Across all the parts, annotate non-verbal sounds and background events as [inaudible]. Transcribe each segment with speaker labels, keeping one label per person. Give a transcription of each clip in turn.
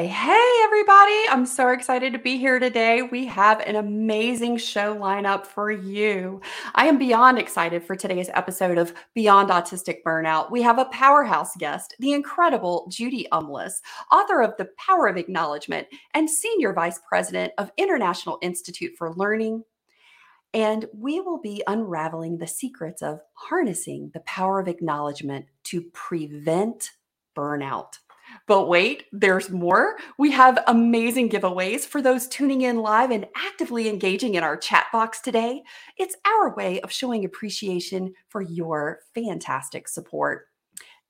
Speaker 1: Hey, hey, everybody. I'm so excited to be here today. We have an amazing show lineup for you. I am beyond excited for today's episode of Beyond Autistic Burnout. We have a powerhouse guest, the incredible Judy Umlas, author of The Power of Acknowledgement and Senior Vice President of International Institute for Learning. And we will be unraveling the secrets of harnessing the power of acknowledgement to prevent burnout. But wait, there's more. We have amazing giveaways for those tuning in live and actively engaging in our chat box today. It's our way of showing appreciation for your fantastic support.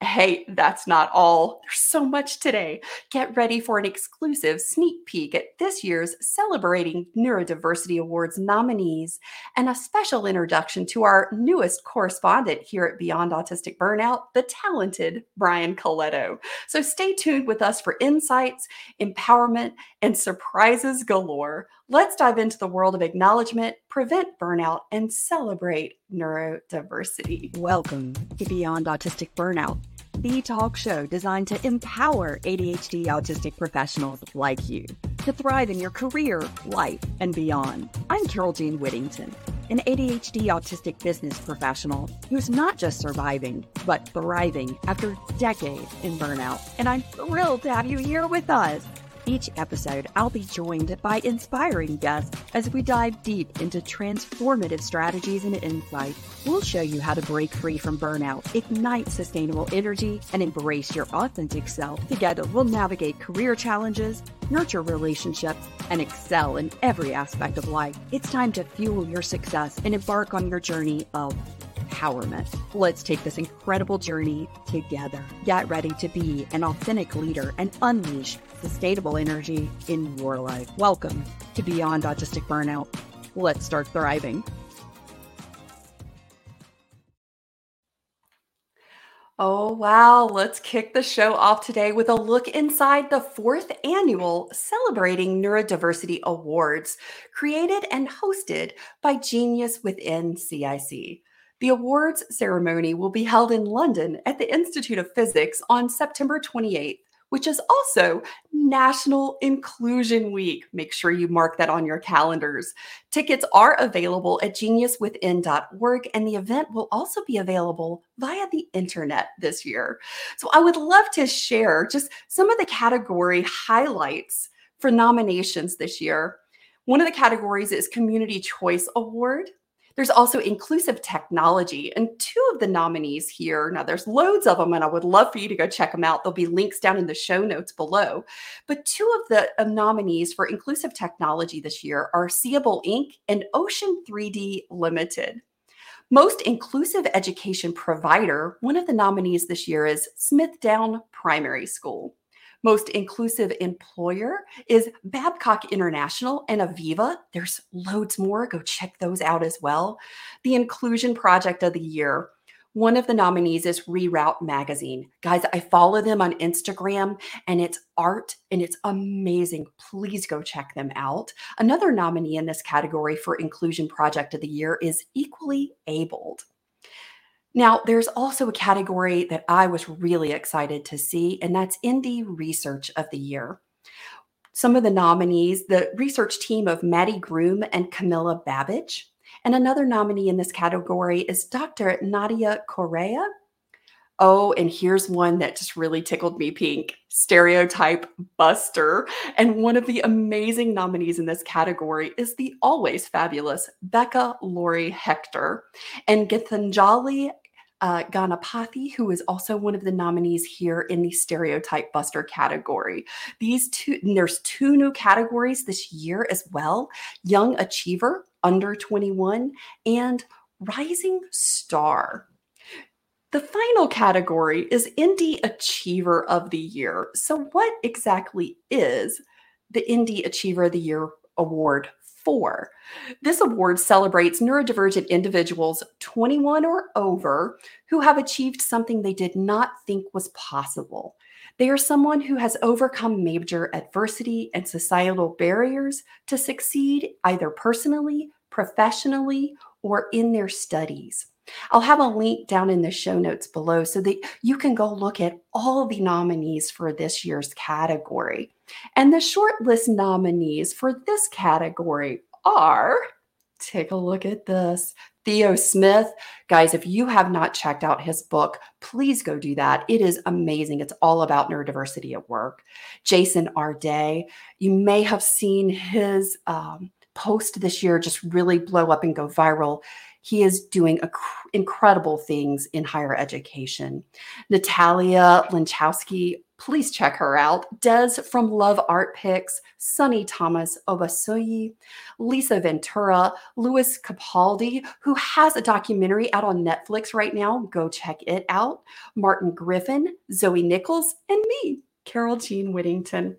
Speaker 1: Hey, that's not all. There's so much today. Get ready for an exclusive sneak peek at this year's Celebrating Neurodiversity Awards nominees and a special introduction to our newest correspondent here at Beyond Autistic Burnout, the talented Brian Coletto. So stay tuned with us for insights, empowerment, and surprises galore. Let's dive into the world of acknowledgement, prevent burnout, and celebrate neurodiversity.
Speaker 2: Welcome to Beyond Autistic Burnout the talk show designed to empower ADHD autistic professionals like you to thrive in your career, life, and beyond. I'm Carole Jean Whittington, an ADHD autistic business professional who's not just surviving, but thriving after decades in burnout. And I'm thrilled to have you here with us. Each episode, I'll be joined by inspiring guests as we dive deep into transformative strategies and insights. We'll show you how to break free from burnout, ignite sustainable energy, and embrace your authentic self. Together, we'll navigate career challenges, nurture relationships, and excel in every aspect of life. It's time to fuel your success and embark on your journey of empowerment. Let's take this incredible journey together. Get ready to be an authentic leader and unleash sustainable energy in your life. Welcome to Beyond Autistic Burnout. Let's start thriving.
Speaker 1: Oh, wow. Let's kick the show off today with a look inside the fourth annual Celebrating Neurodiversity Awards, created and hosted by Genius Within CIC. The awards ceremony will be held in London at the Institute of Physics on September 28th, which is also National Inclusion Week. Make sure you mark that on your calendars. Tickets are available at geniuswithin.org, and the event will also be available via the internet this year. So I would love to share just some of the category highlights for nominations this year. One of the categories is Community Choice Award. There's also inclusive technology, and two of the nominees here. Now, there's loads of them, and I would love for you to go check them out. There'll be links down in the show notes below. But two of the uh, nominees for inclusive technology this year are Seeable Inc. and Ocean 3D Limited. Most inclusive education provider, one of the nominees this year is Smithdown Primary School. Most inclusive employer is Babcock International and Aviva. There's loads more. Go check those out as well. The Inclusion Project of the Year. One of the nominees is Reroute Magazine. Guys, I follow them on Instagram and it's art and it's amazing. Please go check them out. Another nominee in this category for Inclusion Project of the Year is Equally Abled. Now, there's also a category that I was really excited to see, and that's Indie Research of the Year. Some of the nominees, the research team of Maddie Groom and Camilla Babbage. And another nominee in this category is Dr. Nadia Correa. Oh, and here's one that just really tickled me pink Stereotype Buster. And one of the amazing nominees in this category is the always fabulous Becca Lory Hector and Githanjali uh, Ganapathy, who is also one of the nominees here in the Stereotype Buster category. These two, there's two new categories this year as well Young Achiever, under 21, and Rising Star. The final category is Indie Achiever of the Year. So, what exactly is the Indie Achiever of the Year award four. This award celebrates neurodivergent individuals 21 or over who have achieved something they did not think was possible. They are someone who has overcome major adversity and societal barriers to succeed either personally, professionally, or in their studies. I'll have a link down in the show notes below so that you can go look at all the nominees for this year's category. And the shortlist nominees for this category are take a look at this. Theo Smith. Guys, if you have not checked out his book, please go do that. It is amazing. It's all about neurodiversity at work. Jason Arday, you may have seen his um, post this year just really blow up and go viral. He is doing incredible things in higher education. Natalia Linchowski, please check her out. Des from Love Art Picks, Sunny Thomas Obasoyi, Lisa Ventura, Lewis Capaldi, who has a documentary out on Netflix right now. Go check it out. Martin Griffin, Zoe Nichols, and me, Carole Jean Whittington.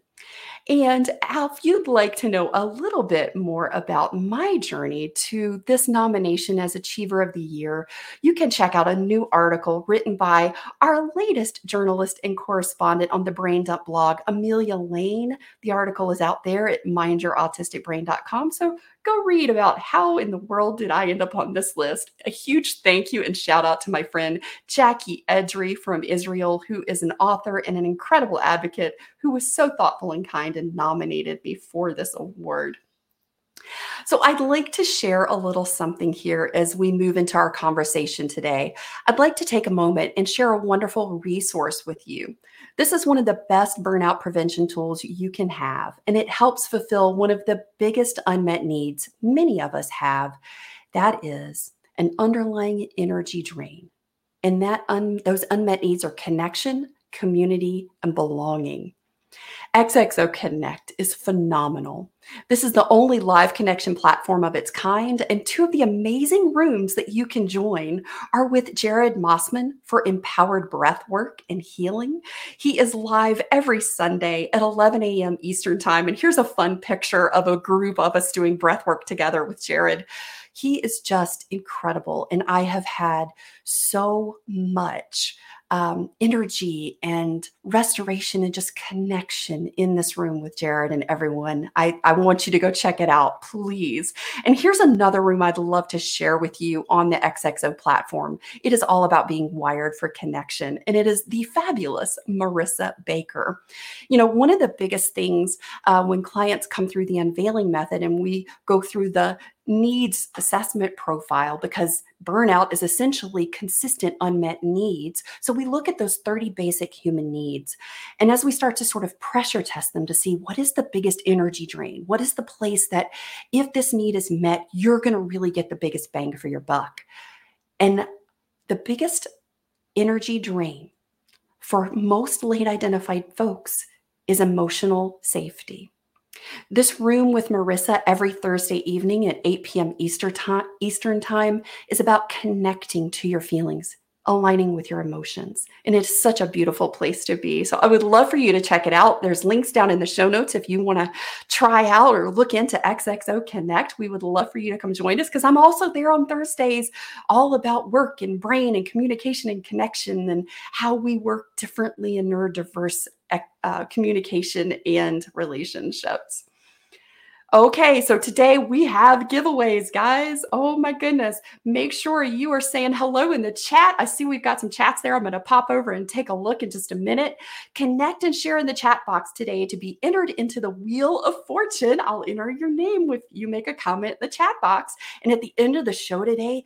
Speaker 1: And if you'd like to know a little bit more about my journey to this nomination as Achiever of the Year, you can check out a new article written by our latest journalist and correspondent on the Brain Dump blog, Amelia Lane. The article is out there at mindyourautisticbrain.com. So go read about how in the world did I end up on this list. A huge thank you and shout out to my friend Jackie Edry from Israel, who is an author and an incredible advocate who was so thoughtful and kind and nominated before this award. So, I'd like to share a little something here as we move into our conversation today. I'd like to take a moment and share a wonderful resource with you. This is one of the best burnout prevention tools you can have, and it helps fulfill one of the biggest unmet needs many of us have. That is an underlying energy drain. And that un- those unmet needs are connection, community, and belonging. XXO Connect is phenomenal. This is the only live connection platform of its kind, and two of the amazing rooms that you can join are with Jared Mossman for empowered breath work and healing. He is live every Sunday at 11 a.m. Eastern Time. And here's a fun picture of a group of us doing breath work together with Jared. He is just incredible, and I have had so much um, energy and restoration and just connection in this room with Jared and everyone. I, I want you to go check it out, please. And here's another room I'd love to share with you on the XXO platform. It is all about being wired for connection, and it is the fabulous Marissa Baker. You know, one of the biggest things uh, when clients come through the unveiling method and we go through the needs assessment profile because burnout is essentially consistent unmet needs. So we look at those 30 basic human needs. And as we start to sort of pressure test them to see what is the biggest energy drain, what is the place that if this need is met, you're going to really get the biggest bang for your buck. And the biggest energy drain for most late identified folks is emotional safety. This room with Marissa every Thursday evening at 8 p.m. Eastern time, is about connecting to your feelings, aligning with your emotions. And it's such a beautiful place to be. So I would love for you to check it out. There's links down in the show notes if you want to try out or look into XXO Connect. We would love for you to come join us because I'm also there on Thursdays, all about work and brain and communication and connection and how we work differently in neurodiverse uh, communication and relationships. Okay, so today we have giveaways, guys. Oh my goodness. Make sure you are saying hello in the chat. I see we've got some chats there. I'm going to pop over and take a look in just a minute. Connect and share in the chat box today to be entered into the Wheel of Fortune. I'll enter your name with you make a comment in the chat box. And at the end of the show today,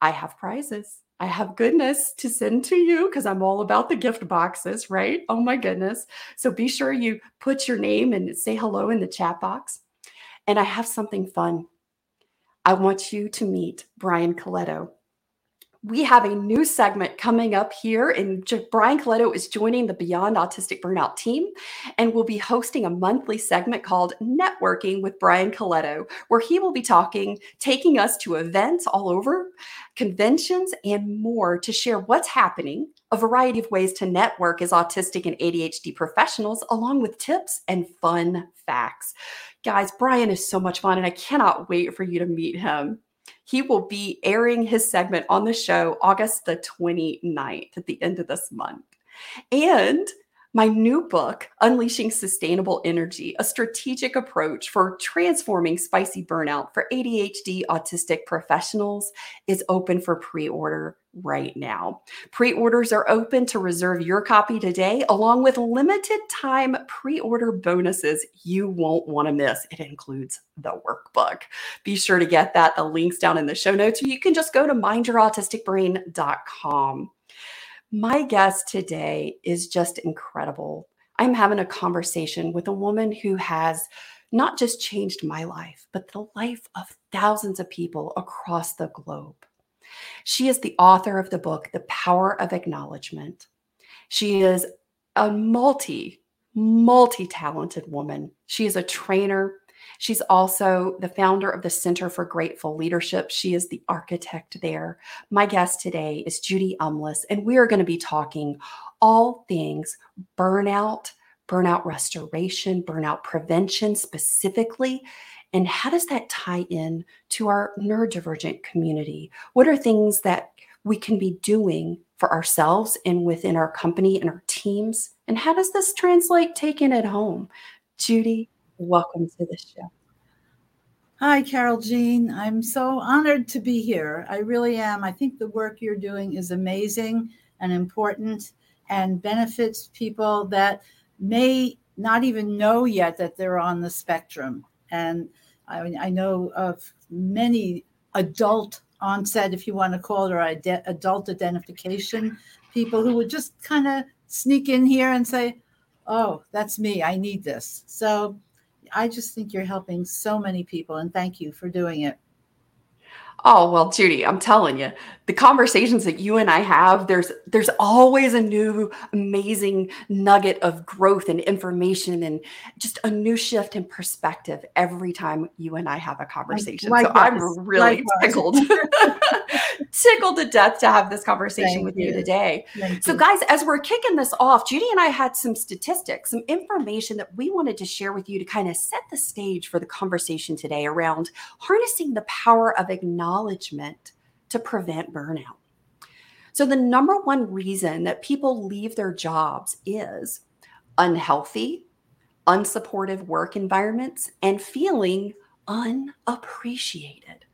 Speaker 1: I have prizes. I have goodness to send to you because I'm all about the gift boxes, right? Oh my goodness. So be sure you put your name and say hello in the chat box. And I have something fun. I want you to meet Brian Coletto we have a new segment coming up here, and Brian Coletto is joining the Beyond Autistic Burnout team, and we'll be hosting a monthly segment called Networking with Brian Coletto, where he will be talking, taking us to events all over, conventions, and more to share what's happening, a variety of ways to network as autistic and ADHD professionals, along with tips and fun facts. Guys, Brian is so much fun, and I cannot wait for you to meet him. He will be airing his segment on the show August the 29th at the end of this month. And My new book, Unleashing Sustainable Energy, a strategic approach for transforming spicy burnout for ADHD autistic professionals, is open for pre order right now. Pre orders are open to reserve your copy today, along with limited time pre order bonuses you won't want to miss. It includes the workbook. Be sure to get that. The link's down in the show notes, or you can just go to mindyourautisticbrain.com. My guest today is just incredible. I'm having a conversation with a woman who has not just changed my life, but the life of thousands of people across the globe. She is the author of the book, The Power of Acknowledgement. She is a multi, multi talented woman. She is a trainer, She's also the founder of the Center for Grateful Leadership. She is the architect there. My guest today is Judy Umlas, and we are going to be talking all things burnout, burnout restoration, burnout prevention specifically. And how does that tie in to our neurodivergent community? What are things that we can be doing for ourselves and within our company and our teams? And how does this translate taken at home? Judy, welcome to the show.
Speaker 3: Hi, Carole Jean. I'm so honored to be here. I really am. I think the work you're doing is amazing and important and benefits people that may not even know yet that they're on the spectrum. And I, I know of many adult onset, if you want to call it, or adult identification people who would just kind of sneak in here and say, Oh, that's me. I need this. So I just think you're helping so many people, and thank you for doing it.
Speaker 1: Oh, well, Judy, I'm telling you, the conversations that you and I have, there's there's always a new amazing nugget of growth and information and just a new shift in perspective every time you and I have a conversation. Likewise. So I'm really tickled. [laughs] tickled to death to have this conversation Thank with you, you today. Thank so, you. guys, as we're kicking this off, Judy and I had some statistics, some information that we wanted to share with you to kind of set the stage for the conversation today around harnessing the power of acknowledgement to prevent burnout. So, the number one reason that people leave their jobs is unhealthy, unsupportive work environments and feeling unappreciated.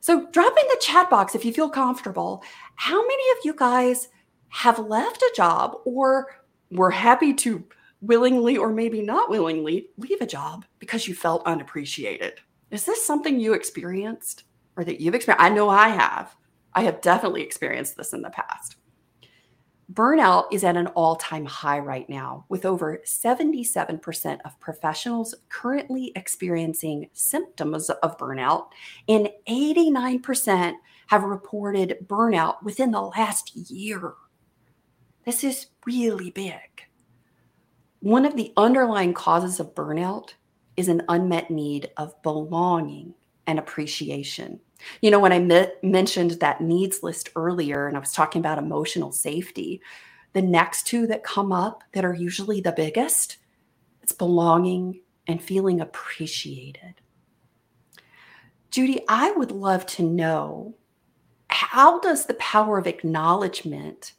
Speaker 1: So drop in the chat box if you feel comfortable. How many of you guys have left a job or were happy to willingly or maybe not willingly leave a job because you felt unappreciated? Is this something you experienced or that you've experienced? I know I have. I have definitely experienced this in the past. Burnout is at an all time high right now, with over 77% of professionals currently experiencing symptoms of burnout, and 89% have reported burnout within the last year. This is really big. One of the underlying causes of burnout is an unmet need of belonging and appreciation. You know, when I me- mentioned that needs list earlier and I was talking about emotional safety, the next two that come up that are usually the biggest, it's belonging and feeling appreciated. Judy, I would love to know how does the power of acknowledgement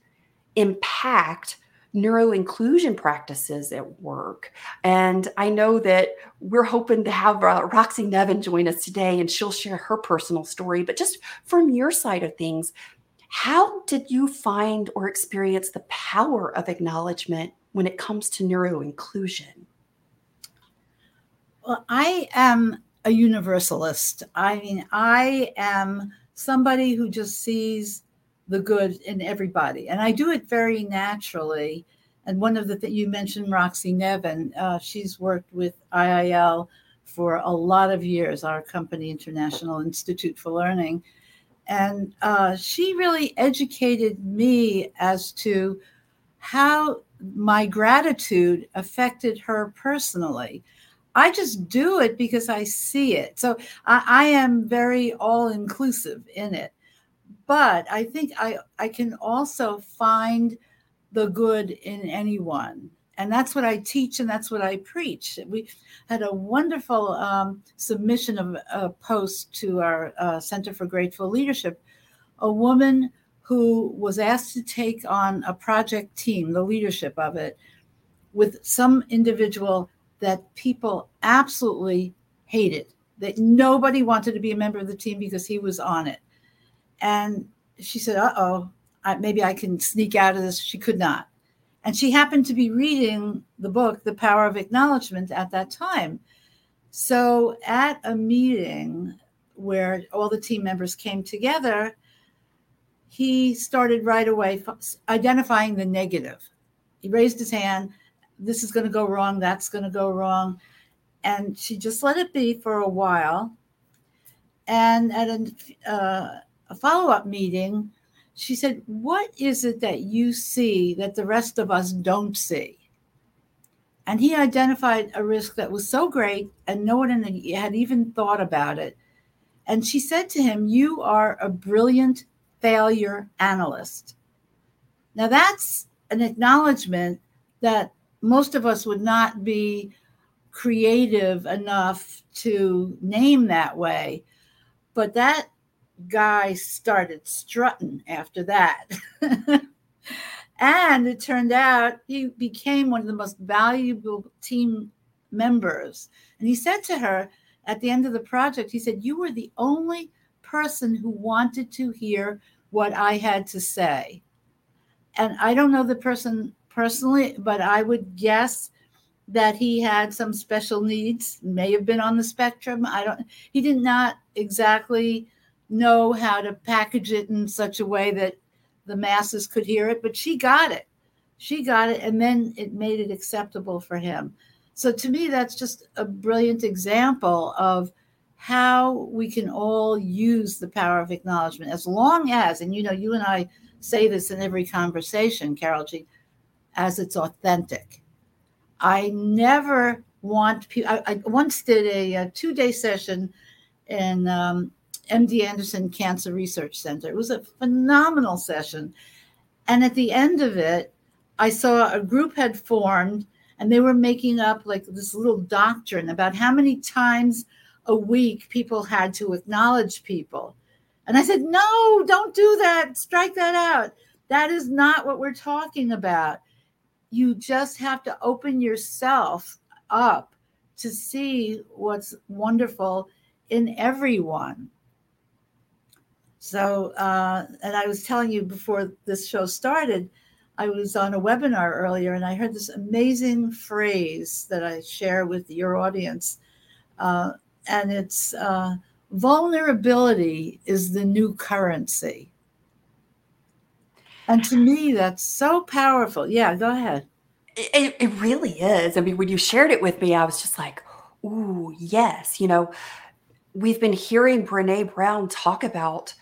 Speaker 1: impact neuro inclusion practices at work. And I know that we're hoping to have uh, Roxy Nevin join us today and she'll share her personal story. But just from your side of things, how did you find or experience the power of acknowledgement when it comes to neuro inclusion?
Speaker 3: Well, I am a universalist. I mean, I am somebody who just sees the good in everybody. And I do it very naturally. And one of the things you mentioned, Roxy Nevin, uh, she's worked with IIL for a lot of years, our company, International Institute for Learning. And uh, she really educated me as to how my gratitude affected her personally. I just do it because I see it. So I, I am very all inclusive in it but I think I, I can also find the good in anyone. And that's what I teach and that's what I preach. We had a wonderful um, submission of a post to our uh, Center for Grateful Leadership. A woman who was asked to take on a project team, the leadership of it, with some individual that people absolutely hated, that nobody wanted to be a member of the team because he was on it. And she said, Uh oh, maybe I can sneak out of this. She could not. And she happened to be reading the book, The Power of Acknowledgement, at that time. So at a meeting where all the team members came together, he started right away identifying the negative. He raised his hand. This is going to go wrong. That's going to go wrong. And she just let it be for a while. And at a, uh, a follow up meeting, she said, What is it that you see that the rest of us don't see? And he identified a risk that was so great, and no one had even thought about it. And she said to him, You are a brilliant failure analyst. Now, that's an acknowledgement that most of us would not be creative enough to name that way. But that guy started strutting after that. [laughs] and it turned out he became one of the most valuable team members. And he said to her at the end of the project, he said, You were the only person who wanted to hear what I had to say. And I don't know the person personally, but I would guess that he had some special needs, may have been on the spectrum. I don't, he did not exactly know how to package it in such a way that the masses could hear it, but she got it. She got it, and then it made it acceptable for him. So to me, that's just a brilliant example of how we can all use the power of acknowledgement as long as, and you know, you and I say this in every conversation, Carole Jean, as it's authentic. I never want people, I, I once did a, a two day session in um, MD Anderson Cancer Research Center. It was a phenomenal session. And at the end of it, I saw a group had formed and they were making up like this little doctrine about how many times a week people had to acknowledge people. And I said, no, don't do that. Strike that out. That is not what we're talking about. You just have to open yourself up to see what's wonderful in everyone. So, uh, and I was telling you before this show started, I was on a webinar earlier and I heard this amazing phrase that I share with your audience. Uh, and it's uh, vulnerability is the new currency. And to me, that's so powerful. Yeah, go ahead.
Speaker 1: It, it really is. I mean, when you shared it with me, I was just like, ooh, yes. You know, we've been hearing Brene Brown talk about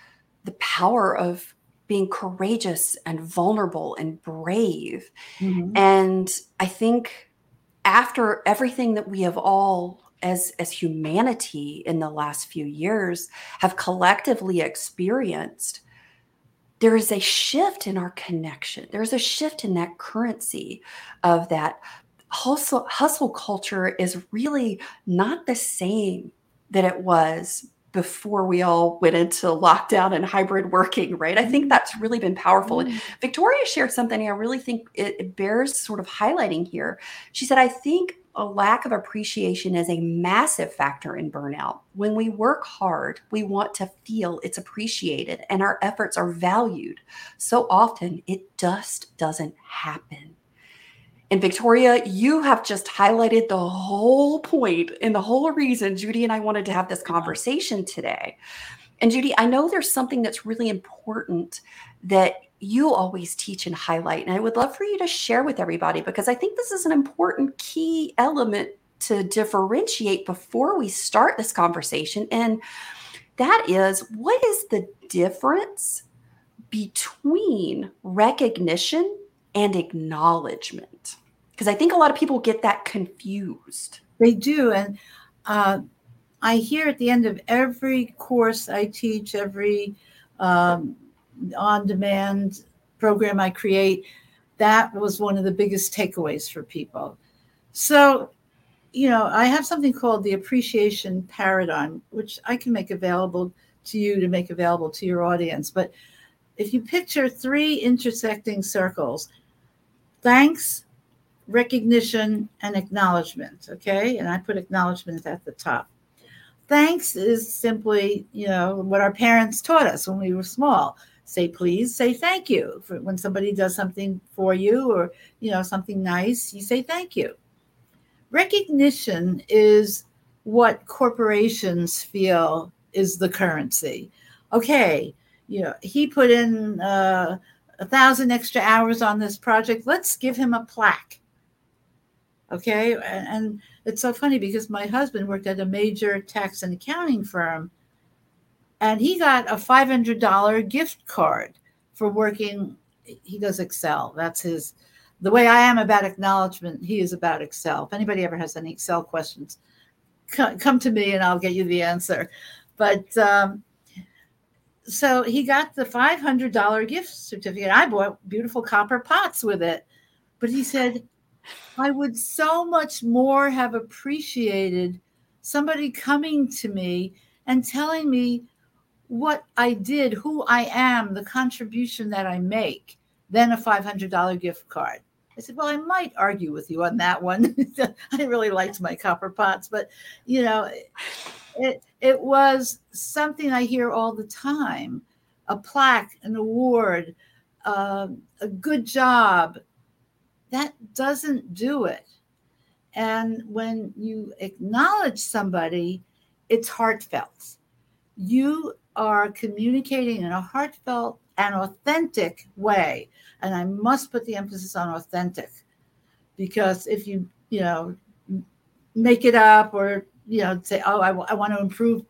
Speaker 1: the power of being courageous and vulnerable and brave. Mm-hmm. And I think after everything that we have all as as humanity in the last few years have collectively experienced there is a shift in our connection there's a shift in that currency of that hustle hustle culture is really not the same that it was before we all went into lockdown and hybrid working, right? I think mm-hmm. that's really been powerful. And mm-hmm. Victoria shared something I really think it, it bears sort of highlighting here. She said, I think a lack of appreciation is a massive factor in burnout. When we work hard, we want to feel it's appreciated and our efforts are valued. So often it just doesn't happen. And Victoria, you have just highlighted the whole point and the whole reason Judy and I wanted to have this conversation today. And Judy, I know there's something that's really important that you always teach and highlight. And I would love for you to share with everybody because I think this is an important key element to differentiate before we start this conversation. And that is what is the difference between recognition and acknowledgement? Because I think a lot of people get that confused.
Speaker 3: They do. And uh, I hear at the end of every course I teach, every um, on demand program I create, that was one of the biggest takeaways for people. So, you know, I have something called the appreciation paradigm, which I can make available to you to make available to your audience. But if you picture three intersecting circles, thanks, recognition, and acknowledgement. Okay. And I put acknowledgement at the top. Thanks is simply, you know, what our parents taught us when we were small. Say please, say thank you. For when somebody does something for you or, you know, something nice, you say thank you. Recognition is what corporations feel is the currency. Okay, you know, he put in uh, a thousand extra hours on this project. Let's give him a plaque. Okay. And it's so funny because my husband worked at a major tax and accounting firm and he got a $500 gift card for working. He does Excel. That's his, the way I am about acknowledgement, he is about Excel. If anybody ever has any Excel questions, come to me and I'll get you the answer. But um, so he got the $500 gift certificate. I bought beautiful copper pots with it. But he said, I would so much more have appreciated somebody coming to me and telling me what I did, who I am, the contribution that I make, than a $500 gift card. I said, Well, I might argue with you on that one. [laughs] I really liked my copper pots, but you know, it it was something I hear all the time: a plaque, an award, uh, a good job. That doesn't do it. And when you acknowledge somebody, it's heartfelt. You are communicating in a heartfelt and authentic way. And I must put the emphasis on authentic because if you, you know, make it up or you know say oh I, w- I want to improve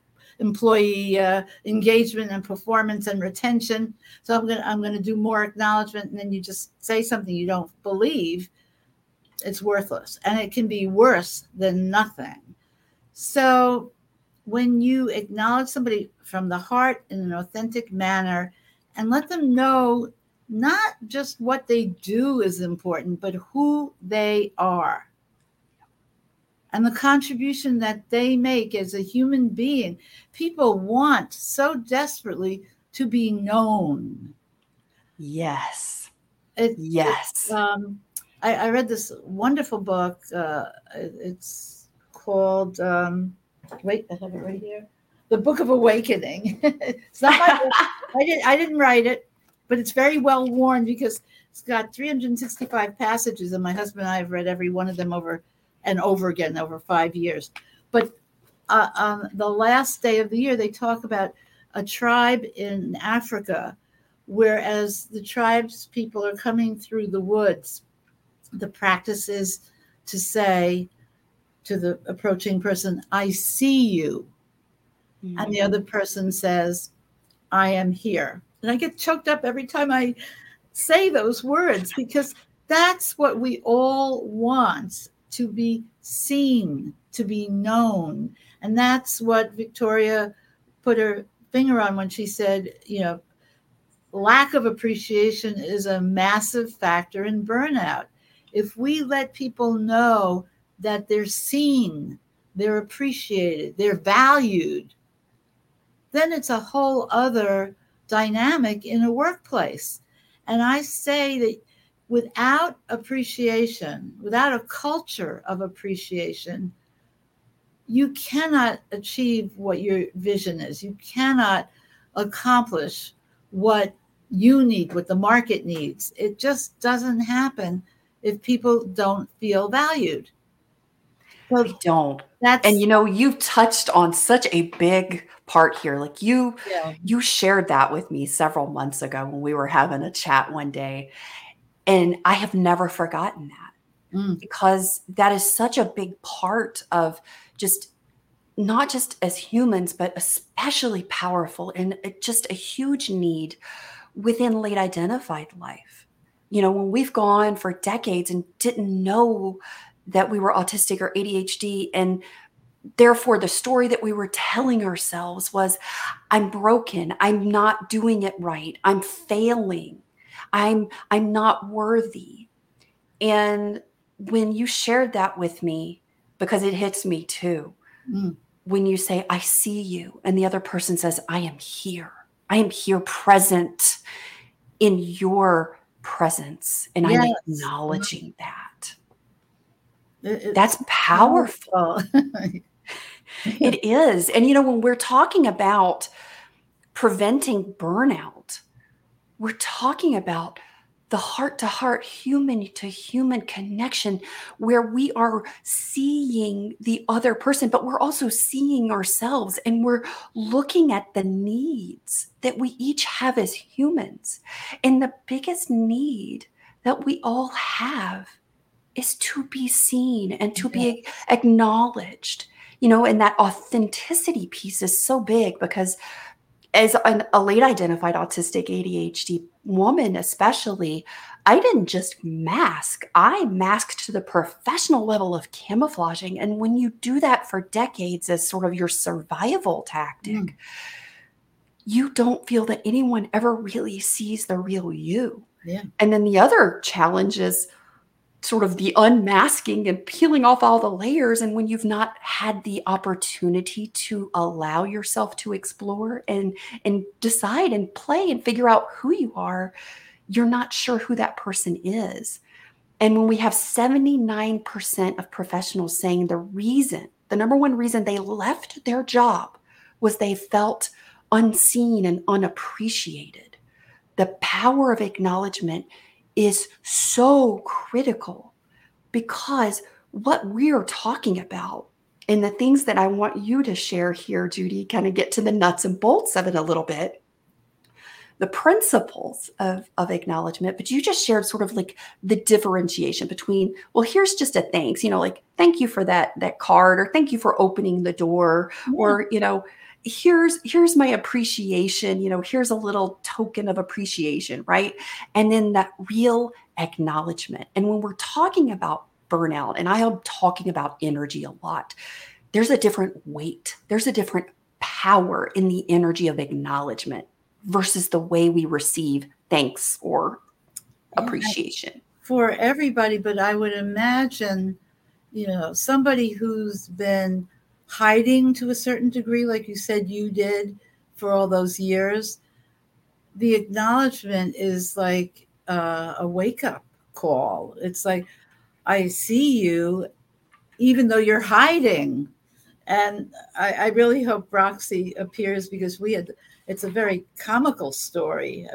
Speaker 3: employee uh, engagement and performance and retention. So i'm to i'm to do more acknowledgement and then you just say something you don't believe it's worthless and it can be worse than nothing. So when you acknowledge somebody from the heart in an authentic manner and let them know not just what they do is important but who they are and the contribution that they make as a human being. People want so desperately to be known.
Speaker 1: Yes. It, yes.
Speaker 3: It, um, I, I, read this wonderful book. Uh, it's called, um, wait, I have it right here. The Book of Awakening. [laughs] it's not my book. [laughs] I, did, I didn't write it, but it's very well worn because it's got 365 passages, and my husband and I have read every one of them over and over again over five years. But uh, on the last day of the year, they talk about a tribe in Africa, whereas the tribes people are coming through the woods, the practice is to say to the approaching person, I see you. Mm-hmm. And the other person says, I am here. And I get choked up every time I say those words because that's what we all want to be seen, to be known. And that's what Victoria put her finger on when she said, you know, lack of appreciation is a massive factor in burnout. If we let people know that they're seen, they're appreciated, they're valued, then it's a whole other dynamic in a workplace. And I say that without appreciation, without a culture of appreciation, you cannot achieve what your vision is. You cannot accomplish what you need, what the market needs. It just doesn't happen if people don't feel valued.
Speaker 1: So they don't. That's, and you know, you've touched on such a big part here. Like you, yeah. you shared that with me several months ago when we were having a chat one day. And I have never forgotten that mm. because that is such a big part of just not just as humans, but especially powerful and just a huge need within late identified life. You know, when we've gone for decades and didn't know that we were autistic or ADHD, and therefore the story that we were telling ourselves was, I'm broken, I'm not doing it right, I'm failing. I'm I'm not worthy. And when you shared that with me, because it hits me too, mm. when you say, I see you, and the other person says, I am here. I am here present in your presence. And yes. I'm acknowledging that. It, That's powerful. [laughs] it is. And, you know, when we're talking about preventing burnout, we're talking about the heart to heart, human to human connection where we are seeing the other person, but we're also seeing ourselves and we're looking at the needs that we each have as humans. And the biggest need that we all have is to be seen and to be acknowledged. You know, and that authenticity piece is so big because as an, a late identified autistic ADHD woman, especially, I didn't just mask, I masked to the professional level of camouflaging. And when you do that for decades as sort of your survival tactic, mm. you don't feel that anyone ever really sees the real you.
Speaker 3: Yeah.
Speaker 1: And then the other challenge is sort of the unmasking and peeling off all the layers. And when you've not had the opportunity to allow yourself to explore and and decide and play and figure out who you are you're not sure who that person is. And when we have 79% of professionals saying the reason the number one reason they left their job was they felt unseen and unappreciated. The power of acknowledgement is so critical because what we're talking about and the things that I want you to share here, Judy, kind of get to the nuts and bolts of it a little bit. The principles of, of acknowledgement, but you just shared sort of like the differentiation between, well, here's just a thanks, you know, like thank you for that that card, or thank you for opening the door, mm-hmm. or you know, here's here's my appreciation you know here's a little token of appreciation right? And then that real acknowledgement. And when we're talking about burnout and i am talking about energy a lot there's a different weight there's a different power in the energy of acknowledgement versus the way we receive thanks or appreciation.
Speaker 3: For everybody but i would imagine you know somebody who's been hiding to a certain degree, like you said you did for all those years, the acknowledgement is like uh, a wake up call. It's like, I see you, even though you're hiding. And I, I really hope Roxy appears because we had, it's a very comical story.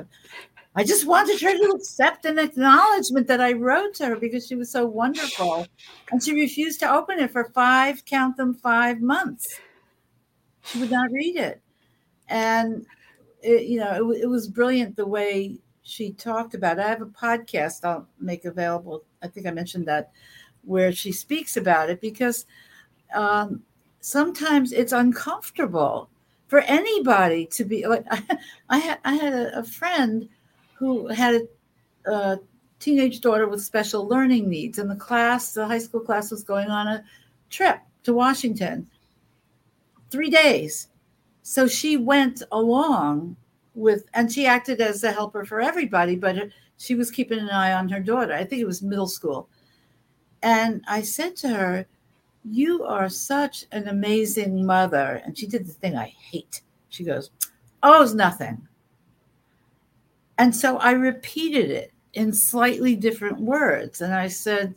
Speaker 3: I just wanted her to accept an acknowledgement that I wrote to her because she was so wonderful. And she refused to open it for five, count them, five months. She would not read it. And, it, you know, it, it was brilliant the way she talked about it. I have a podcast I'll make available. I think I mentioned that where she speaks about it because um, sometimes it's uncomfortable for anybody to be like [laughs] I, I had I had a, a friend who had a, teenage daughter with special learning needs, and the class, the high school class, was going on a trip to Washington, three days. So she went along with, and she acted as a helper for everybody, but she was keeping an eye on her daughter. I think it was middle school. And I said to her, You are such an amazing mother. And she did the thing I hate. She goes, Oh, it's nothing. And so I repeated it in slightly different words. And I said,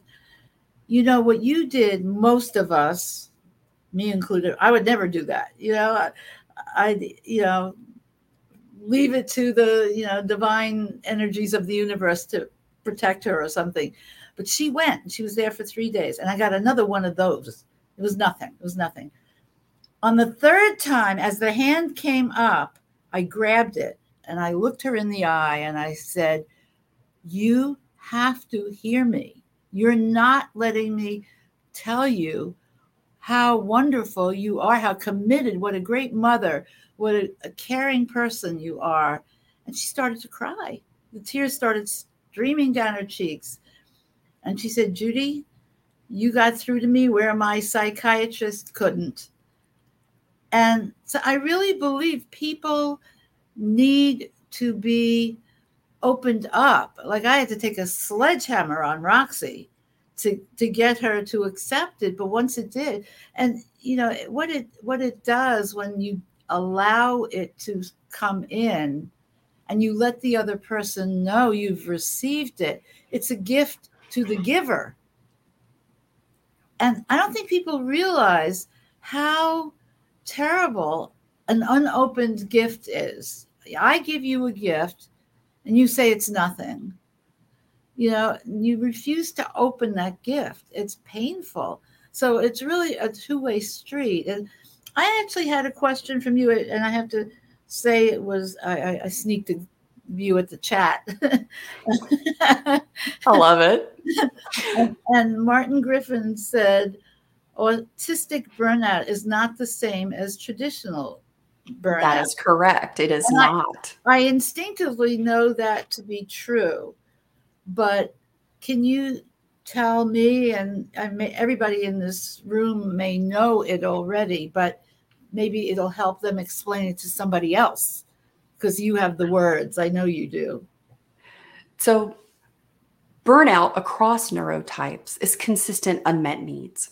Speaker 3: you know, what you did, most of us, me included, I would never do that. You know, I, I you know, leave it to the, you know, divine energies of the universe to protect her or something. But she went, she was there for three days. And I got another one of those. It was nothing. It was nothing. On the third time, as the hand came up, I grabbed it and I looked her in the eye and I said, You have to hear me. You're not letting me tell you how wonderful you are, how committed, what a great mother, what a, a caring person you are. And she started to cry. The tears started streaming down her cheeks. And she said, Judy, you got through to me where my psychiatrist couldn't. And so I really believe people need to be opened up. Like I had to take a sledgehammer on Roxy to to get her to accept it. But once it did, and you know what it what it does when you allow it to come in and you let the other person know you've received it, it's a gift to the giver. and I don't think people realize how terrible an unopened gift is. I give you a gift and you say it's nothing. You know, you refuse to open that gift. It's painful. So it's really a two way street. And I actually had a question from you, and I have to say it was, I, I sneaked a view at the chat. [laughs]
Speaker 1: I love it.
Speaker 3: and, and Martin Griffin said, autistic burnout is not the same as traditional burnout.
Speaker 1: That is correct. It is and not.
Speaker 3: I, I instinctively know that to be true, but can you tell me and may, everybody in this room may know it already, but maybe it'll help them explain it to somebody else because you have the words. I know you do.
Speaker 1: So, burnout across neurotypes is consistent unmet needs.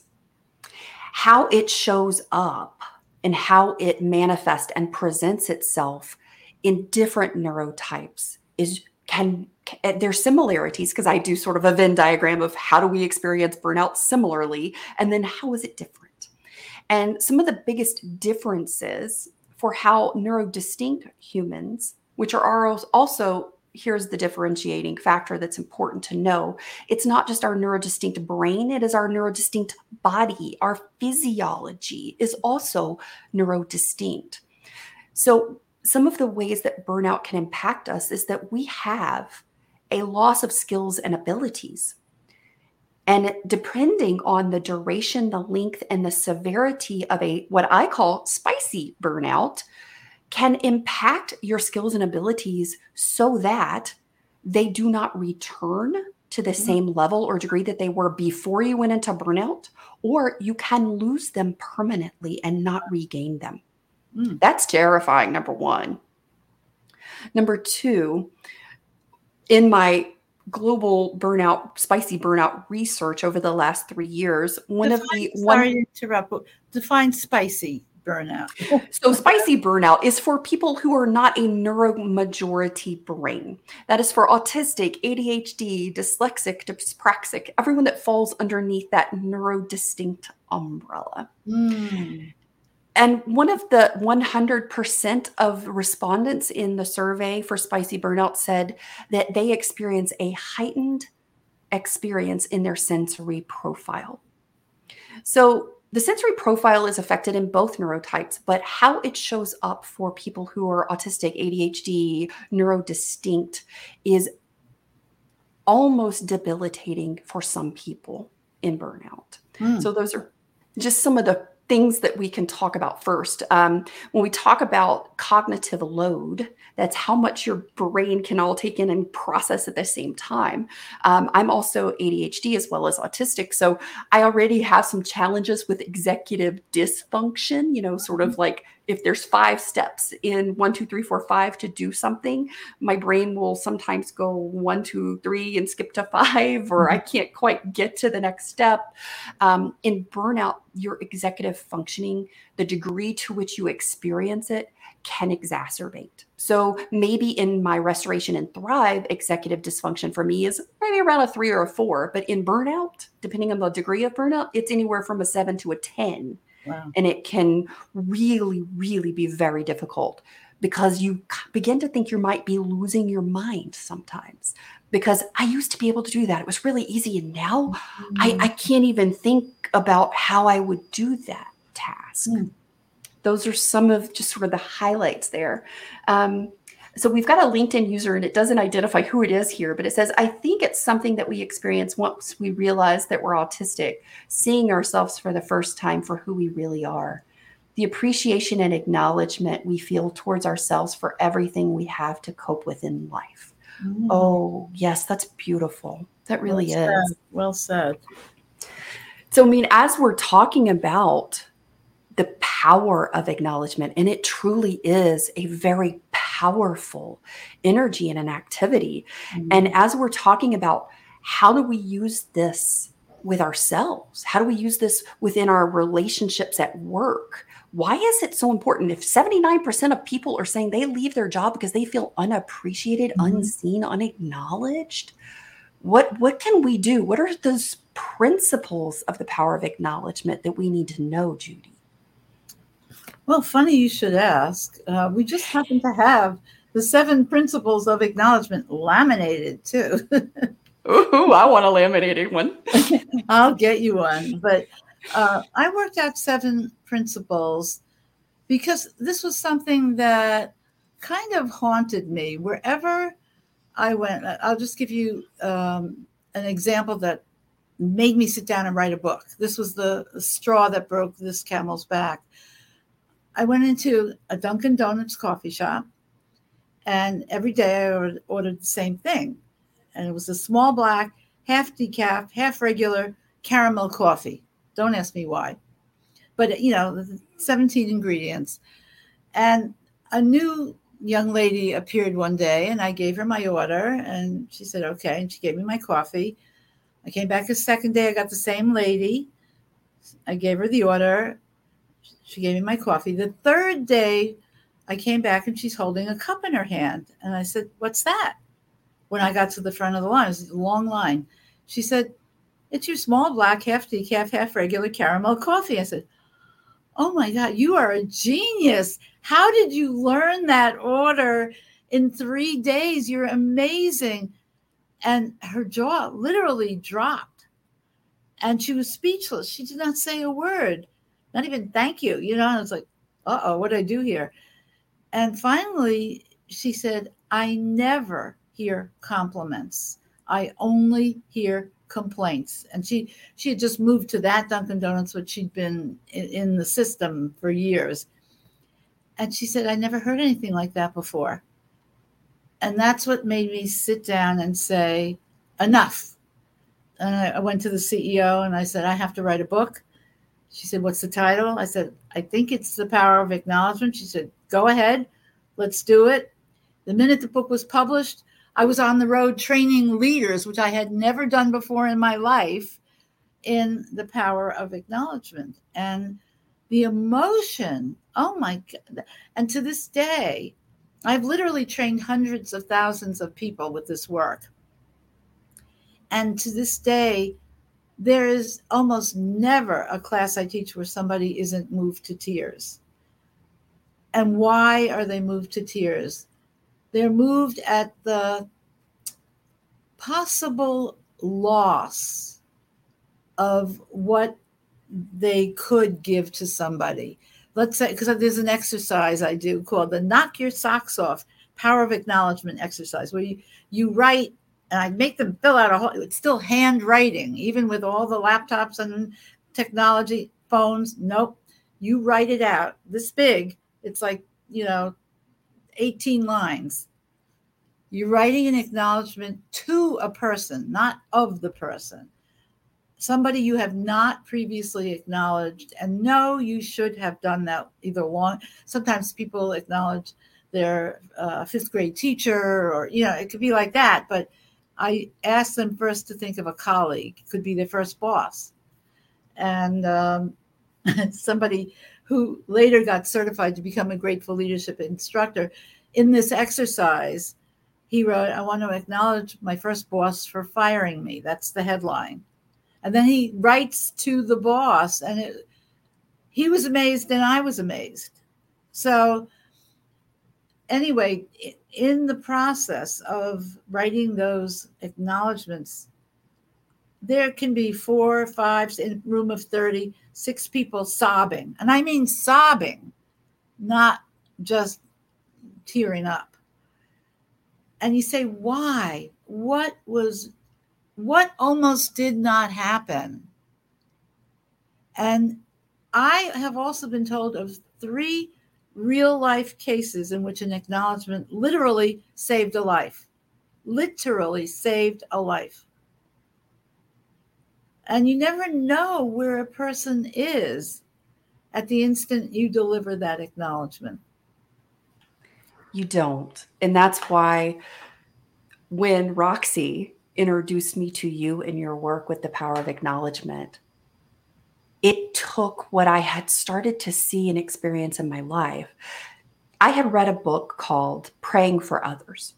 Speaker 1: How it shows up and how it manifests and presents itself in different neurotypes is can, can there's similarities because I do sort of a Venn diagram of how do we experience burnout similarly and then how is it different. And some of the biggest differences for how neurodistinct humans, which are also here's the differentiating factor that's important to know. It's not just our neurodistinct brain, it is our neurodistinct body. Our physiology is also neurodistinct. So, some of the ways that burnout can impact us is that we have a loss of skills and abilities. And depending on the duration, the length, and the severity of a what I call spicy burnout, can impact your skills and abilities so that they do not return to the mm-hmm. same level or degree that they were before you went into burnout, or you can lose them permanently and not regain them. Mm. That's terrifying, number one. Number two, in my global burnout, spicy burnout research over the last three years, one define, of the
Speaker 3: one, sorry to interrupt, define spicy burnout.
Speaker 1: so, spicy burnout is for people who are not a neuromajority brain. That is for autistic, ADHD, dyslexic, dyspraxic, everyone that falls underneath that neurodistinct umbrella. Mm. And one of the 100% of respondents in the survey for spicy burnout said that they experience a heightened experience in their sensory profile. So, the sensory profile is affected in both neurotypes, but how it shows up for people who are autistic, ADHD, neurodistinct is almost debilitating for some people in burnout. Mm. So, those are just some of the things that we can talk about first. Um, when we talk about cognitive load, that's how much your brain can all take in and process at the same time. Um, I'm also ADHD as well as autistic. So I already have some challenges with executive dysfunction, you know, sort of mm-hmm. like if there's five steps in one, two, three, four, five to do something, my brain will sometimes go one, two, three and skip to five, or I mm-hmm. can't quite get to the next step. Um, in burnout, your executive functioning, the degree to which you experience it, can exacerbate. So maybe in my restoration and thrive, executive dysfunction for me is maybe around a three or a four, but in burnout, depending on the degree of burnout, it's anywhere from a seven to a 10 Wow. And it can really, really be very difficult because you begin to think you might be losing your mind sometimes. Because I used to be able to do that. It was really easy. And now mm-hmm. I, I, can't even think about how I would do that task. Mm. Those are some of just sort of the highlights there. Um, so we've got a LinkedIn user and it doesn't identify who it is here, but it says, I think it's something that we experience once we realize that we're autistic, seeing ourselves for the first time for who we really are. The appreciation and acknowledgement we feel towards ourselves for everything we have to cope with in life. Mm. Oh, yes, that's beautiful. That really
Speaker 3: well
Speaker 1: is.
Speaker 3: Well said.
Speaker 1: So, I mean, as we're talking about the power of acknowledgement, and it truly is a very powerful energy and an activity. Mm-hmm. And as we're talking about how do we use this with ourselves? How do we use this within our relationships at work? Why is it so important? If 79% of people are saying they leave their job because they feel unappreciated, mm-hmm. unseen, unacknowledged, what what can we do? What are those principles of the power of acknowledgement that we need to know, Judy?
Speaker 3: Well, funny you should ask. Uh, we just happen to have the seven principles of acknowledgement laminated too. [laughs]
Speaker 1: Ooh, I want a laminated one. [laughs]
Speaker 3: I'll get you one. But uh, I worked out seven principles because this was something that kind of haunted me wherever I went. I'll just give you um, an example that made me sit down and write a book. This was the straw that broke this camel's back. I went into a Dunkin' Donuts coffee shop, and every day I ordered the same thing. And it was a small black, half decaf, half regular caramel coffee. Don't ask me why. But, you know, 17 ingredients. And a new young lady appeared one day and I gave her my order and she said, okay. And she gave me my coffee. I came back a second day. I got the same lady. I gave her the order. She gave me my coffee. The third day, I came back and she's holding a cup in her hand. And I said, What's that? When I got to the front of the line, it was a long line. She said, It's your small black, half decaf, half regular caramel coffee. I said, Oh my God, you are a genius. How did you learn that order in three days? You're amazing. And her jaw literally dropped. And she was speechless. She did not say a word, not even thank you. You know, I was like, uh oh, what do I do here? And finally, she said, I never hear compliments. I only hear complaints. And she she had just moved to that Dunkin' Donuts, which she'd been in, in the system for years. And she said, I never heard anything like that before. And that's what made me sit down and say, enough. And I, I went to the CEO and I said, I have to write a book. She said, What's the title? I said, I think it's The Power of Acknowledgement. She said, Go ahead, let's do it. The minute the book was published, I was on the road training leaders, which I had never done before in my life, in the power of acknowledgement. And the emotion, oh my God. And to this day, I've literally trained hundreds of thousands of people with this work. And to this day, there is almost never a class I teach where somebody isn't moved to tears. And why are they moved to tears? They're moved at the possible loss of what they could give to somebody let's say because there's an exercise I do called the knock your socks off power of acknowledgement exercise where you you write and I'd make them fill out a whole it's still handwriting even with all the laptops and technology phones nope you write it out. This big it's like you know 18 lines. You're writing an acknowledgement to a person not of the person. Somebody you have not previously acknowledged and no, you should have done that either long sometimes people acknowledge their uh, fifth grade teacher or you know it could be like that but i asked them first to think of a colleague could be their first boss. And um, [laughs] somebody who later got certified to become a grateful leadership instructor. In this exercise he wrote i want to acknowledge my first boss for firing me. That's the headline. And then he writes to the boss, and it, he was amazed, and I was amazed. So, anyway, in the process of writing those acknowledgments, there can be four, five in room of 30, six people sobbing. And I mean sobbing, not just tearing up. And you say, why? What was what almost did not happen. And I have also been told of three real life cases in which an acknowledgement literally saved a life. Literally saved a life. And you never know where a person is at the instant you deliver that acknowledgement.
Speaker 1: You don't. And that's why when Roxy introduced me to you and your work with the power of acknowledgement, it took what I had started to see and experience in my life. I had read a book called Praying for Others.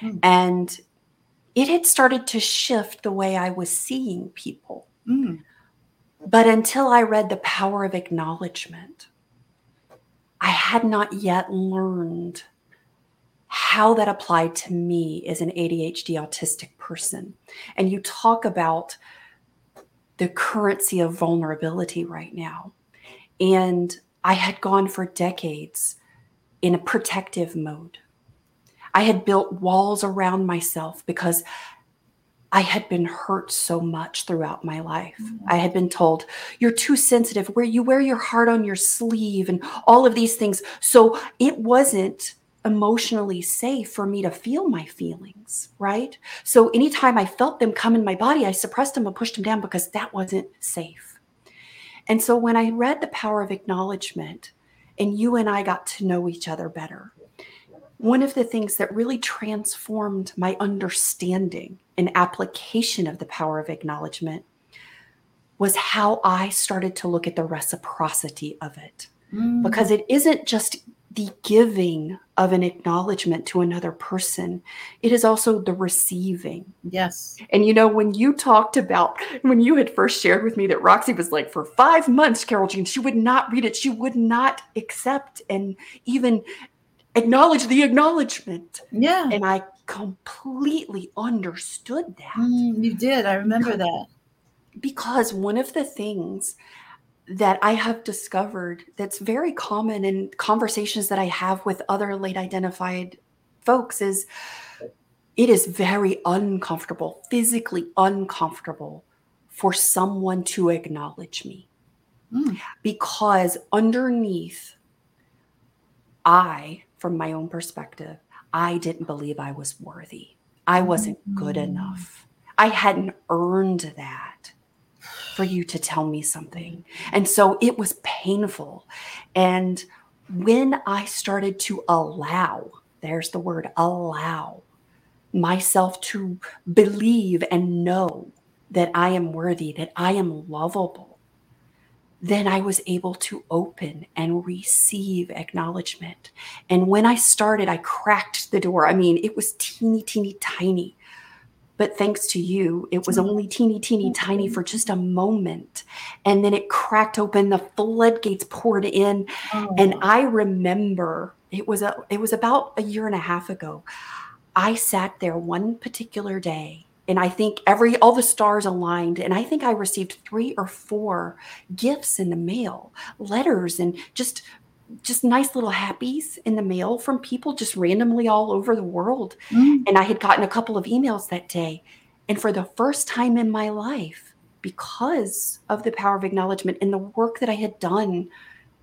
Speaker 1: Hmm. And it had started to shift the way I was seeing people.
Speaker 3: Mm.
Speaker 1: But until I read The Power of Acknowledgement, I had not yet learned how that applied to me as an ADHD autistic person. And you talk about the currency of vulnerability right now. And I had gone for decades in a protective mode. I had built walls around myself because I had been hurt so much throughout my life. Mm-hmm. I had been told, you're too sensitive, where you wear your heart on your sleeve and all of these things. So it wasn't emotionally safe for me to feel my feelings, right? So anytime I felt them come in my body, I suppressed them and pushed them down because that wasn't safe. And so when I read The Power of Acknowledgement and you and I got to know each other better, one of the things that really transformed my understanding and application of the power of acknowledgement was how I started to look at the reciprocity of it. Mm. Because it isn't just the giving of an acknowledgement to another person, it is also the receiving.
Speaker 3: Yes.
Speaker 1: And you know, when you talked about, when you had first shared with me that Roxy was like, for five months, Carole Jean, she would not read it. She would not accept and even acknowledge the acknowledgement.
Speaker 3: Yeah.
Speaker 1: And I completely understood that.
Speaker 3: Mm, you did. I remember that.
Speaker 1: Because one of the things that I have discovered that's very common in conversations that I have with other late identified folks is it is very uncomfortable, physically uncomfortable for someone to acknowledge me. Mm. Because underneath, I, from my own perspective, I didn't believe I was worthy. I wasn't good mm-hmm. enough. I hadn't earned that for you to tell me something. And so it was painful. And when I started to allow, there's the word allow myself to believe and know that I am worthy, that I am lovable, then I was able to open and receive acknowledgement. And when I started, I cracked the door. I mean, it was teeny, teeny, tiny. But thanks to you, it was mm-hmm. only teeny, teeny, mm-hmm. tiny for just a moment. And then it cracked open, the floodgates poured in. Oh. And I remember it was a it was about a year and a half ago. I sat there one particular day and I think every all the stars aligned and I think I received 3 or 4 gifts in the mail, letters and just just nice little happies in the mail from people just randomly all over the world. Mm. And I had gotten a couple of emails that day and for the first time in my life because of the power of acknowledgement and the work that I had done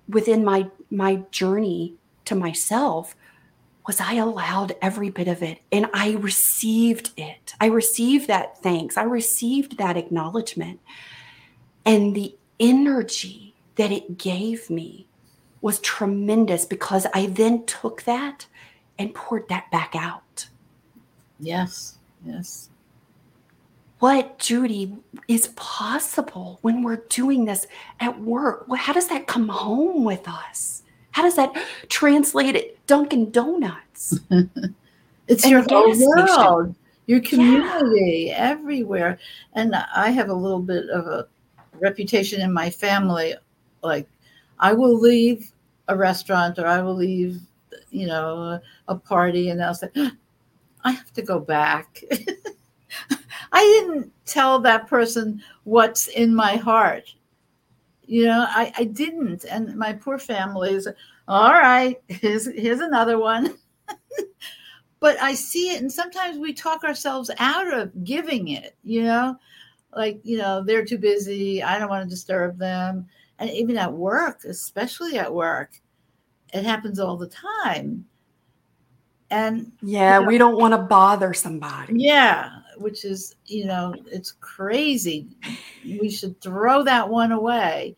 Speaker 1: within my my journey to myself was I allowed every bit of it and I received it. I received that thanks. I received that acknowledgement. And the energy that it gave me was tremendous because I then took that and poured that back out.
Speaker 3: Yes, yes.
Speaker 1: What, Judy, is possible when we're doing this at work? How does that come home with us? How does that translate at Dunkin' Donuts? [laughs]
Speaker 3: it's your whole world, your community, yeah. everywhere. And I have a little bit of a reputation in my family. Like, I will leave a restaurant or I will leave, you know, a party, and I'll say, I have to go back. [laughs] I didn't tell that person what's in my heart. You know i i didn't. And my poor family is all right here's here's another one. [laughs] But i see it and sometimes we talk ourselves out of giving it you know? Like you know they're too busy. I don't want to disturb them and even at work especially at work it happens all the time and
Speaker 1: yeah you know, we don't want to bother somebody
Speaker 3: yeah which is, you know, it's crazy. We should throw that one away.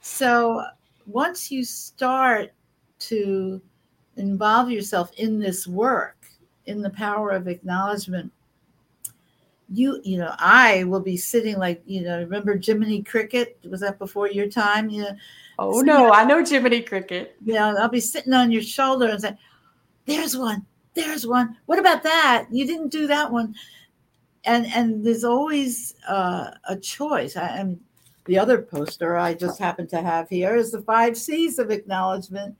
Speaker 3: So once you start to involve yourself in this work, in the power of acknowledgement, you you know i will be sitting like you know remember jiminy cricket? Was that before your time? You know
Speaker 1: oh no i know jiminy cricket.
Speaker 3: Yeah i'll be sitting on your shoulder and say there's one there's one. What about that? You didn't do that one. And and there's always uh, a choice. I, and the other poster I just happen to have here is the five C's of acknowledgement.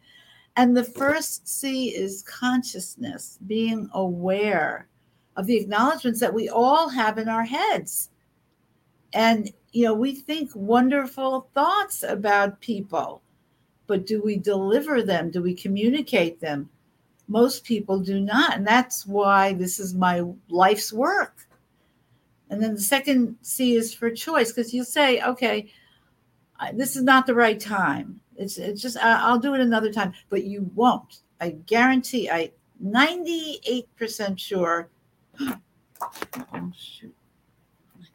Speaker 3: And the first C is consciousness, being aware of the acknowledgments that we all have in our heads. And, you know, we think wonderful thoughts about people, but do we deliver them? Do we communicate them? Most people do not. And that's why this is my life's work. And then the second C is for choice, because you say, okay, this is not the right time. It's, it's just, I'll do it another time, but you won't. I guarantee, I 98% sure. Oh, shoot. Oh, my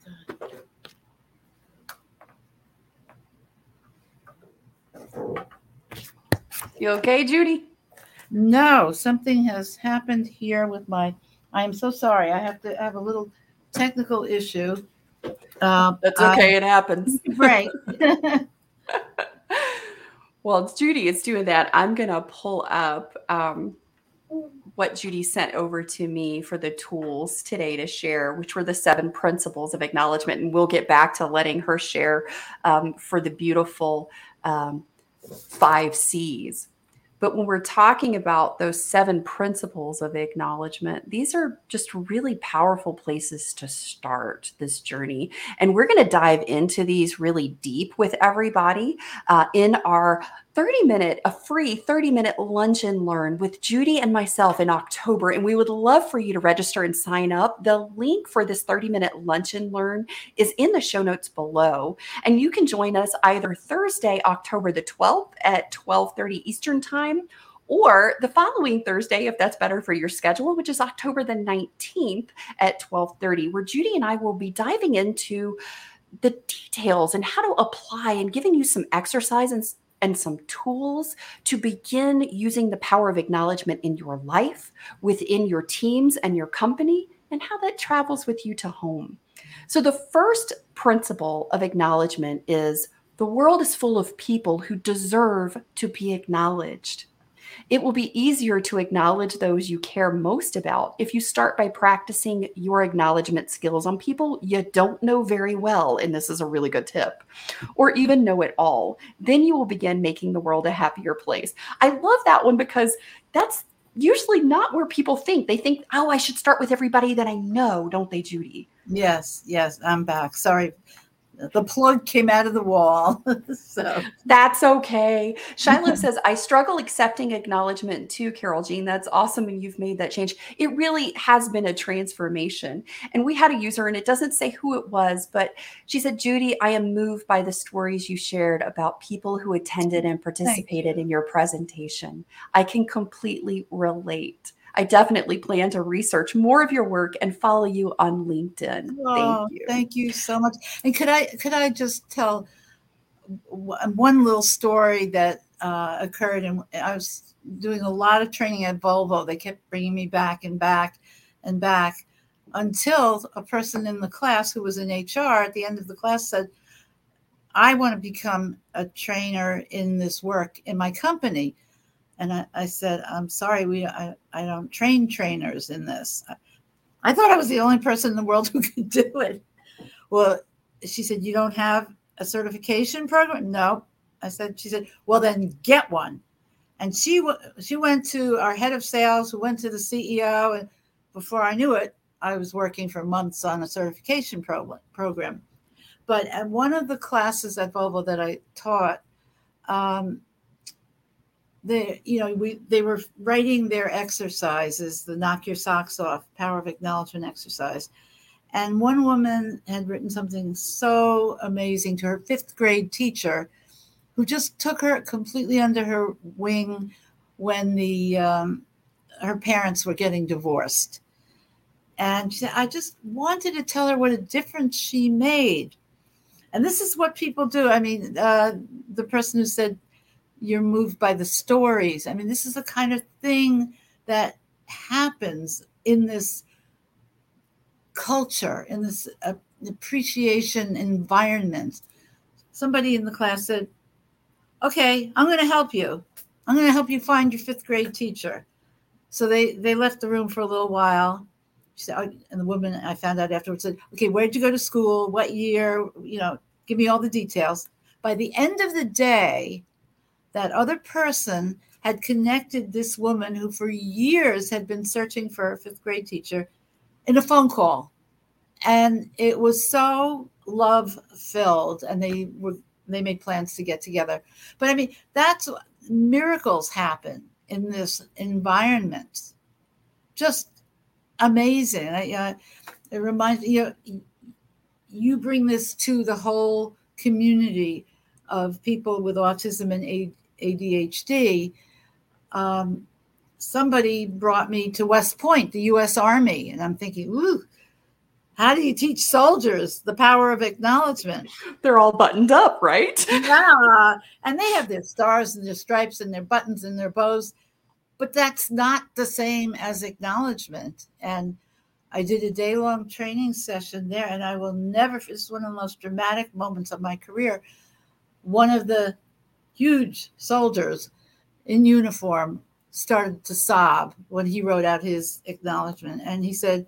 Speaker 1: God. You okay, Judy?
Speaker 3: No, something has happened here with my. I am so sorry. I have to have a little technical issue.
Speaker 1: Uh, That's okay. I, it happens.
Speaker 3: Right. [laughs] [laughs]
Speaker 1: well, it's Judy. It's doing that. I'm going to pull up um, what Judy sent over to me for the tools today to share, which were the seven principles of acknowledgement. And we'll get back to letting her share um, for the beautiful um, five C's. But when we're talking about those seven principles of acknowledgement, these are just really powerful places to start this journey. And we're going to dive into these really deep with everybody uh, in our 30 minute, a free 30 minute lunch and learn with Judy and myself in October. And we would love for you to register and sign up. The link for this 30 minute lunch and learn is in the show notes below. And you can join us either Thursday, October the 12th at 1230 Eastern time or the following Thursday, if that's better for your schedule, which is October the 19th at 1230, where Judy and I will be diving into the details and how to apply and giving you some exercises and some tools to begin using the power of acknowledgement in your life, within your teams and your company, and how that travels with you to home. So, the first principle of acknowledgement is the world is full of people who deserve to be acknowledged. It will be easier to acknowledge those you care most about if you start by practicing your acknowledgement skills on people you don't know very well. And this is a really good tip, or even know it all. Then you will begin making the world a happier place. I love that one because that's usually not where people think. They think, oh, I should start with everybody that I know, don't they, Judy?
Speaker 3: Yes, yes, I'm back. Sorry the plug came out of the wall. [laughs] so
Speaker 1: that's okay. Shiloh [laughs] says, I struggle accepting acknowledgement too, Carole Jean. That's awesome. And you've made that change. It really has been a transformation. And we had a user, and it doesn't say who it was, but she said, Judy, I am moved by the stories you shared about people who attended and participated in your presentation. I can completely relate. I definitely plan to research more of your work and follow you on LinkedIn. Oh, thank you.
Speaker 3: Thank you so much. And could I could I just tell one little story that uh, occurred? And I was doing a lot of training at Volvo. They kept bringing me back and back and back until a person in the class who was in HR at the end of the class said, I want to become a trainer in this work in my company. And I, I said, I'm sorry, we I, I don't train trainers in this. I, thought I was the only person in the world [laughs] who could do it. Well, she said, You don't have a certification program? No. I said, She said, Well, then get one. And she she went to our head of sales, who went to the CEO, and before I knew it, I was working for months on a certification pro- program. But at one of the classes at Volvo that I taught, um, they you know we they were writing their exercises the knock your socks off power of acknowledgement exercise. And one woman had written something so amazing to her fifth grade teacher who just took her completely under her wing when the um, her parents were getting divorced. And she said i just wanted to tell her what a difference she made. And this is what people do. I mean uh, the person who said you're moved by the stories. I mean, this is the kind of thing that happens in this culture, in this uh, appreciation environment. Somebody in the class said, Okay, I'm going to help you. I'm going to help you find your fifth grade teacher. So they, they left the room for a little while. She said, oh, and the woman I found out afterwards said, okay, where did you go to school? What year? You know, give me all the details. By the end of the day, that other person had connected this woman who for years had been searching for a fifth grade teacher in a phone call. And it was so love filled and they were they made plans to get together. But I mean, that's miracles happen in this environment. Just amazing. I, uh, it reminds you know, you bring this to the whole community of people with autism and ADHD. Um, somebody brought me to West Point, the U.S. Army, and I'm thinking, ooh, how do you teach soldiers the power of acknowledgement?
Speaker 1: They're all buttoned up, right?
Speaker 3: yeah. And they have their stars and their stripes and their buttons and their bows, but that's not the same as acknowledgement. And I did a day long training session there, and I will never, it's one of the most dramatic moments of my career. One of the huge soldiers in uniform started to sob when he wrote out his acknowledgement. And he said,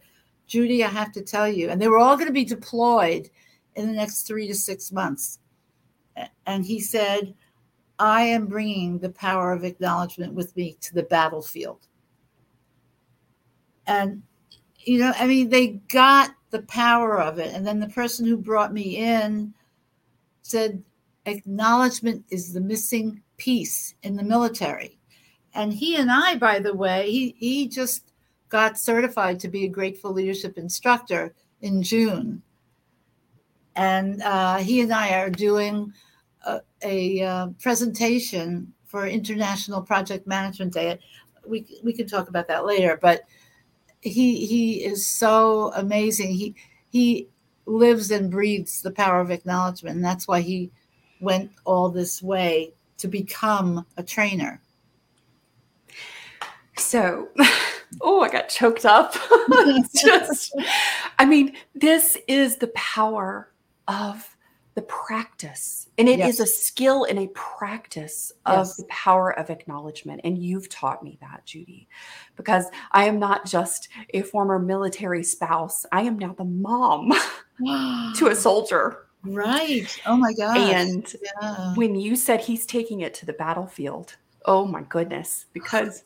Speaker 3: Judy, I have to tell you, and they were all going to be deployed in the next three to six months. And he said, I am bringing the power of acknowledgement with me to the battlefield. And, you know, I mean, they got the power of it. And then the person who brought me in said, acknowledgement is the missing piece in the military. And he and I, by the way, he, he just got certified to be a grateful leadership instructor in June. And uh, he and I are doing a, a uh, presentation for International Project Management Day. We, we can talk about that later, but he he is so amazing. He he lives and breathes the power of acknowledgement, and that's why he went all this way to become a trainer.
Speaker 1: So [laughs] oh, I got choked up. [laughs] just, I mean, this is the power of the practice. And it yes. is a skill and a practice of yes. the power of acknowledgement. And you've taught me that, Judy, because I am not just a former military spouse, I am now the mom [laughs] to a [gasps] soldier.
Speaker 3: Right. Oh my God.
Speaker 1: And yeah. when you said he's taking it to the battlefield, oh my goodness, because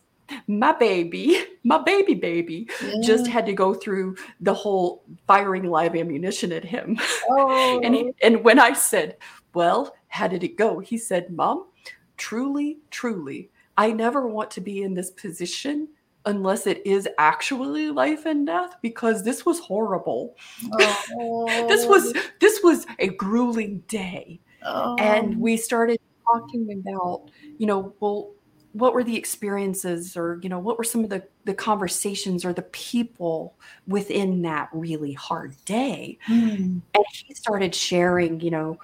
Speaker 1: my baby, my baby baby, yeah. just had to go through the whole firing live ammunition at him. Oh. [laughs] and he, oh. and when I said, "Well, how did it go?" He said, "Mom, truly, truly, I never want to be in this position." Unless it is actually life and death because this was horrible oh. [laughs] this was this was a grueling day oh. and we started talking about you know well what were the experiences or you know what were some of the the conversations or the people within that really hard day mm. and he started sharing you know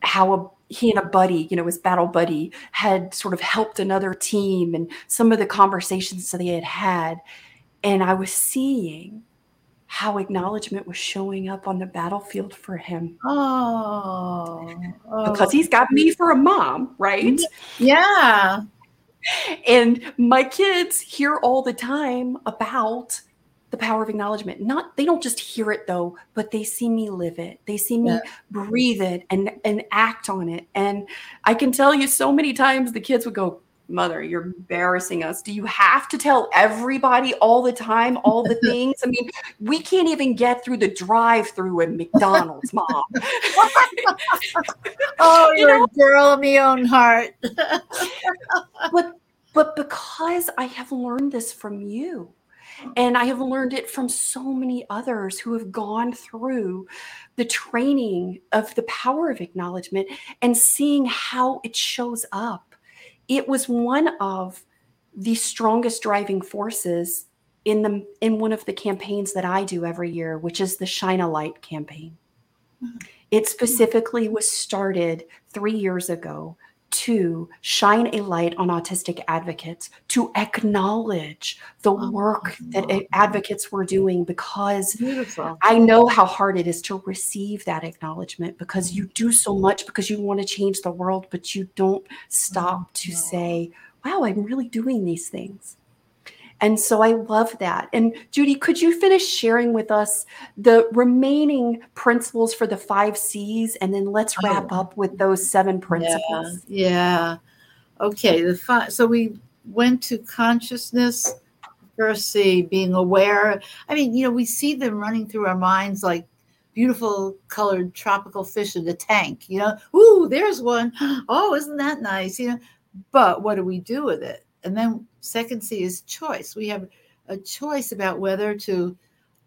Speaker 1: how a, he and a buddy you know his battle buddy had sort of helped another team and some of the conversations that they had had and i was seeing how acknowledgement was showing up on the battlefield for him.
Speaker 3: Oh,
Speaker 1: oh. because he's got me for a mom, right? Mm-hmm.
Speaker 3: Yeah
Speaker 1: and my kids hear all the time about the power of acknowledgement. Not they don't just hear it though, but they see me live it. They see me yeah. breathe it and and act on it. And I can tell you so many times the kids would go, "Mother, you're embarrassing us. Do you have to tell everybody all the time all the [laughs] things? I mean, we can't even get through the drive-through at McDonald's, mom." [laughs] [laughs]
Speaker 3: oh, you're you know? a girl of my own heart.
Speaker 1: but but because I have learned this from you, and I have learned it from so many others who have gone through the training of the power of acknowledgement and seeing how it shows up. It was one of the strongest driving forces in the in one of the campaigns that I do every year, which is the Shine a Light campaign. Mm-hmm. It specifically was started 3 years ago to shine a light on autistic advocates, to acknowledge the oh, work that advocates were doing because Beautiful. I know how hard it is to receive that acknowledgement because you do so much because you want to change the world, but you don't stop to say, wow, I'm really doing these things. And so I love that. And Judy, could you finish sharing with us the remaining principles for the five C's? And then let's oh. wrap oh. up with those seven principles.
Speaker 3: Yeah. yeah. Okay. The five, so we went to consciousness. First C, being aware. I mean, you know, we see them running through our minds like beautiful colored tropical fish in the tank, you know, ooh, there's one. [gasps] Oh, isn't that nice? You know, but what do we do with it? And then second C is choice. We have a choice about whether to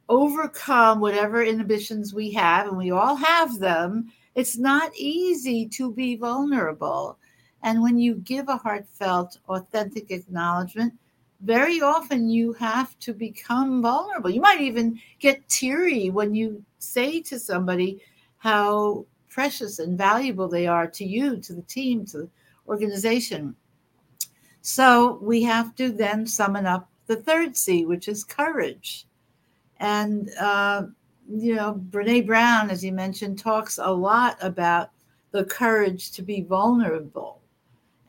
Speaker 3: overcome whatever inhibitions we have, and we all have them. It's not easy to be vulnerable. And when you give a heartfelt, authentic acknowledgement, very often you have to become vulnerable. You might even get teary when you say to somebody how precious and valuable they are to you, to the team, to the organization. So we have to then summon up the third C, which is courage. And, uh, you know, Brene Brown, as you mentioned, talks a lot about the courage to be vulnerable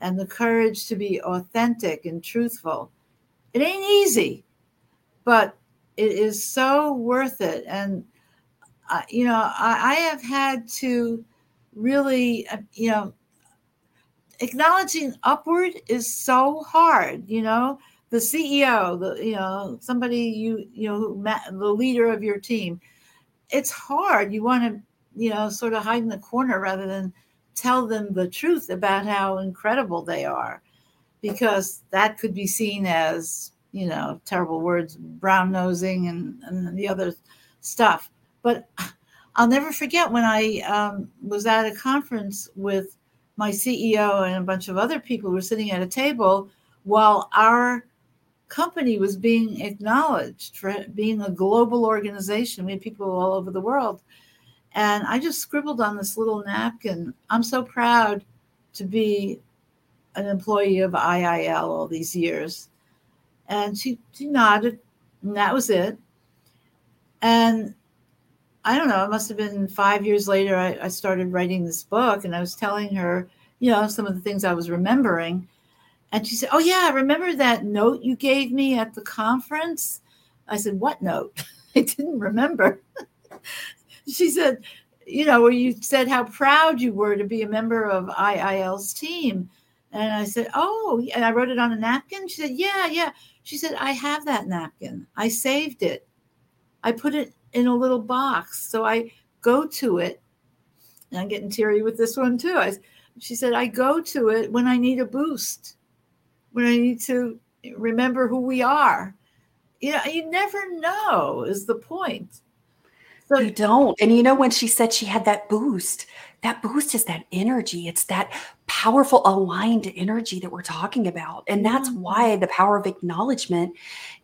Speaker 3: and the courage to be authentic and truthful. It ain't easy, but it is so worth it. And, uh, you know, I, I have had to really, uh, you know, acknowledging upward is so hard you know? The ceo the you know somebody you you know the leader of your team it's hard. You want to you know sort of hide in the corner rather than tell them the truth about how incredible they are because that could be seen as you know terrible words brown nosing and, and the other stuff. But i'll never forget when i um, was at a conference with my CEO and a bunch of other people were sitting at a table while our company was being acknowledged for being a global organization. We had people all over the world. And I just scribbled on this little napkin. I'm so proud to be an employee of IIL all these years. And she, she nodded, and that was it. And I don't know, it must have been five years later, I, I, started writing this book and I was telling her, you know, some of the things I was remembering. And she said, Oh, yeah, I remember that note you gave me at the conference? I said, What note? [laughs] I didn't remember. [laughs] she said, You know, where you said how proud you were to be a member of IIL's team. And I said, Oh, and I wrote it on a napkin. She said, Yeah, yeah. She said, I have that napkin. I saved it. I put it in a little box. So I go to it. And I'm getting teary with this one too. I, she said, I go to it when I need a boost, when I need to remember who we are. You know, you never know, is the point.
Speaker 1: So, you don't. And you know, when she said she had that boost, that boost is that energy. It's that powerful aligned energy that we're talking about. And that's why the power of acknowledgement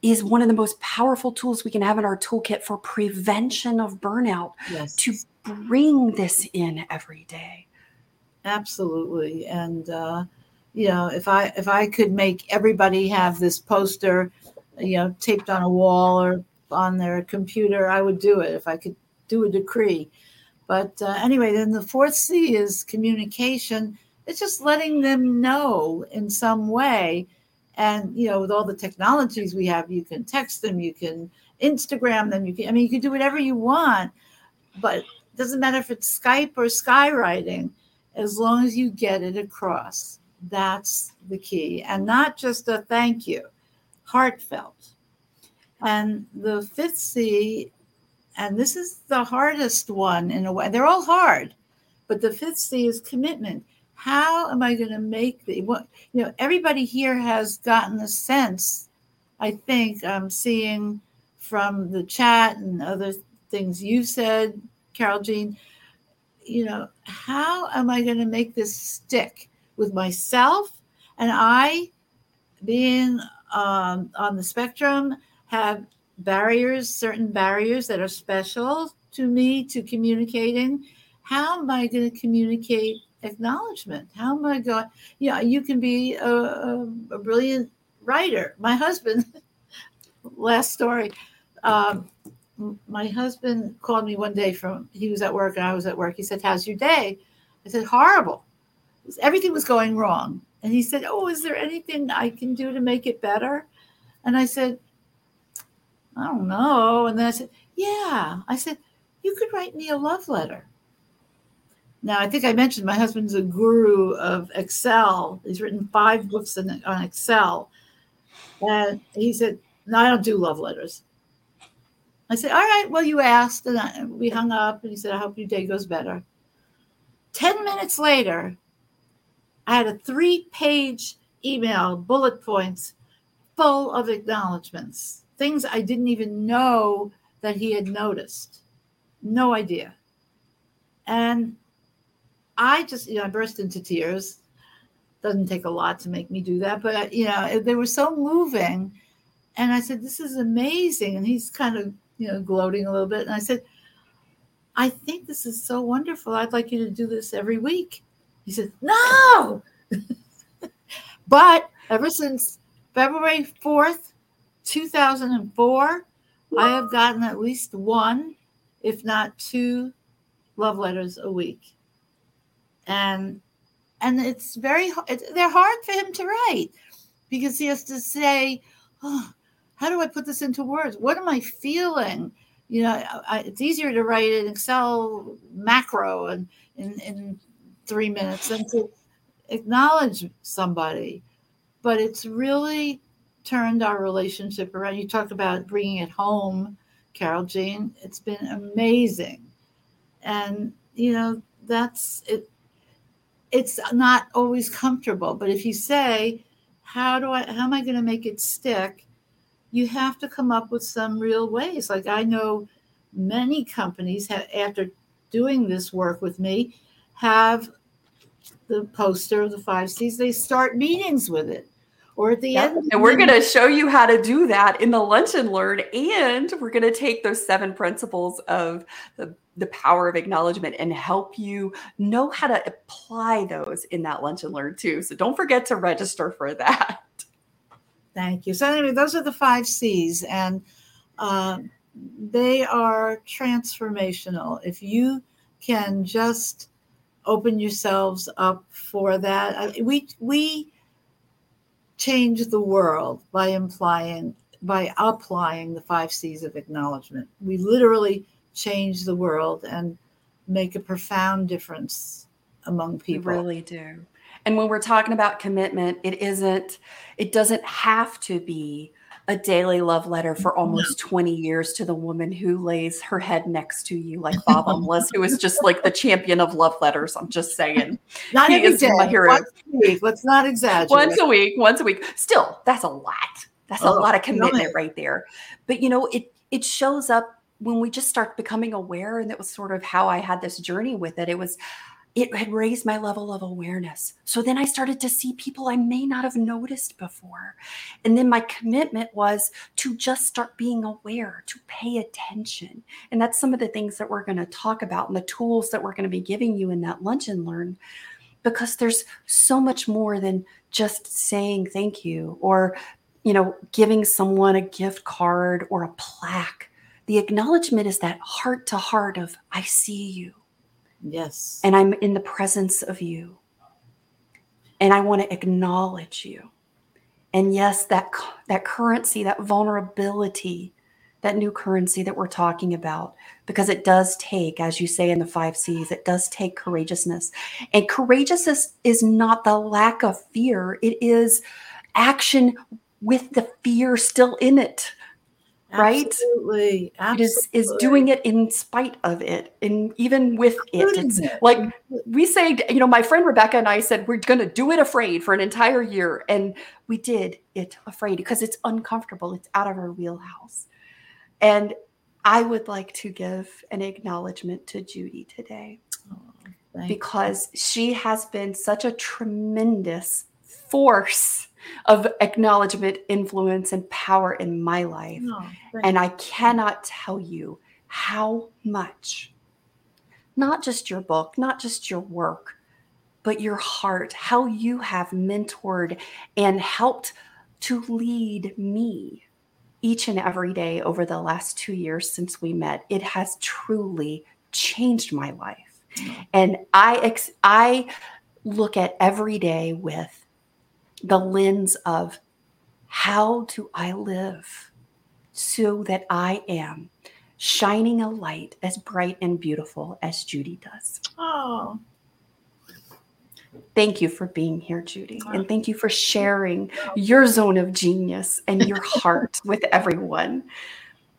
Speaker 1: is one of the most powerful tools we can have in our toolkit for prevention of burnout yes. to bring this in every day.
Speaker 3: Absolutely. And, uh, you know, if I if I could make everybody have this poster, you know, taped on a wall or on their computer, I would do it if I could do a decree. But uh, anyway, then the fourth C is communication. It's just letting them know in some way. And, you know, with all the technologies we have, you can text them, you can Instagram them, you can, I mean, you can do whatever you want, but it doesn't matter if it's Skype or skywriting, as long as you get it across. That's the key. And not just a thank you, heartfelt. And the fifth C, and this is the hardest one in a way, they're all hard, but the fifth C is commitment. How am I going to make the what you know? Everybody here has gotten a sense. I think I'm seeing from the chat and other things you said, Carole Jean. You know, how am I going to make this stick with myself and I, being um, on the spectrum, have barriers, certain barriers that are special to me to communicating. How am I going to communicate acknowledgement? How am I going? Yeah, you can be a, a, a brilliant writer. My husband, [laughs] last story. Um, my husband called me one day from he was at work and I was at work. He said, "How's your day?" I said, "Horrible. Everything was going wrong." And he said, "Oh, is there anything I can do to make it better?" And I said, I don't know. And then I said, Yeah. I said, You could write me a love letter. Now, I think I mentioned my husband's a guru of Excel. He's written five books on, on Excel. And he said, No, I don't do love letters. I said, All right, well, you asked. And I, we hung up. And he said, I hope your day goes better. 10 minutes later, I had a three page email, bullet points, full of acknowledgments, things I didn't even know that he had noticed. No idea. And I just, you know, I burst into tears. Doesn't take a lot to make me do that, but uh, you know, they were so moving. And I said, "This is amazing." And he's kind of, you know, gloating a little bit. And I said, "I think this is so wonderful. I'd like you to do this every week." He said, "No." [laughs] but ever since February fourth, two thousand and four, I have gotten at least one, if not two, love letters a week. And and it's very it's, they're hard for him to write because he has to say oh, how do i put this into words? What am i feeling? You know I, it's easier to write an excel macro and in, in three minutes than to acknowledge somebody. But it's really turned our relationship around you talk about bringing it home Carole Jean it's been amazing and you know that's it it's not always comfortable. But if you say, how do I, how am I going to make it stick? You have to come up with some real ways. Like I know many companies have, after doing this work with me, have the poster of the five C's. They start meetings with it or at the end.
Speaker 1: And we're going to show you how to do that in the lunch and learn. And we're going to take those seven principles of the, the power of acknowledgement and help you know how to apply those in that lunch and learn too. So don't forget to register for that.
Speaker 3: Thank you. So, anyway, those are the five C's, and uh, they are transformational. If you can just open yourselves up for that, we we change the world by implying by applying the five C's of acknowledgement. We literally change the world and make a profound difference among people.
Speaker 1: We really do. And when we're talking about commitment, it isn't, it doesn't have to be a daily love letter for mm-hmm. almost 20 years to the woman who lays her head next to you, like [laughs] Bob Umlas, who is just like the champion of love letters. I'm just saying.
Speaker 3: Not he every day. My hero. Once a week. Let's not exaggerate.
Speaker 1: Once a week, once a week. Still, that's a lot. That's oh, a lot of commitment right there. But you know, it it shows up when we just start becoming aware, and that was sort of how I had this journey with it. It was it had raised my level of awareness. So then I started to see people I may not have noticed before. And then my commitment was to just start being aware, to pay attention. And that's some of the things that we're going to talk about and the tools that we're going to be giving you in that lunch and learn. Because there's so much more than just saying thank you or, you know, giving someone a gift card or a plaque. The acknowledgement is that heart to heart of, I see you.
Speaker 3: Yes.
Speaker 1: And I'm in the presence of you. And I want to acknowledge you. And yes, that that currency, that vulnerability, that new currency that we're talking about, because it does take, as you say in the five C's, it does take courageousness. And courageousness is not the lack of fear, it is action with the fear still in it right?
Speaker 3: Absolutely,
Speaker 1: absolutely. it is is doing it in spite of it and even with it. It's like we say you know my friend rebecca and i said we're going to do it afraid for an entire year and we did it afraid because it's uncomfortable it's out of our wheelhouse. And i would like to give an acknowledgement to judy today oh, because she has been such a tremendous force of acknowledgement, influence, and power in my life. Oh, and I cannot tell you how much, not just your book, not just your work, but your heart, how you have mentored and helped to lead me each and every day over the last two years since we met. It has truly changed my life. And I, ex- I look at every day with the lens of how do I live so that I am shining a light as bright and beautiful as Judy does?
Speaker 3: Oh,
Speaker 1: Thank you for being here, Judy. And thank you for sharing your zone of genius and your [laughs] heart with everyone.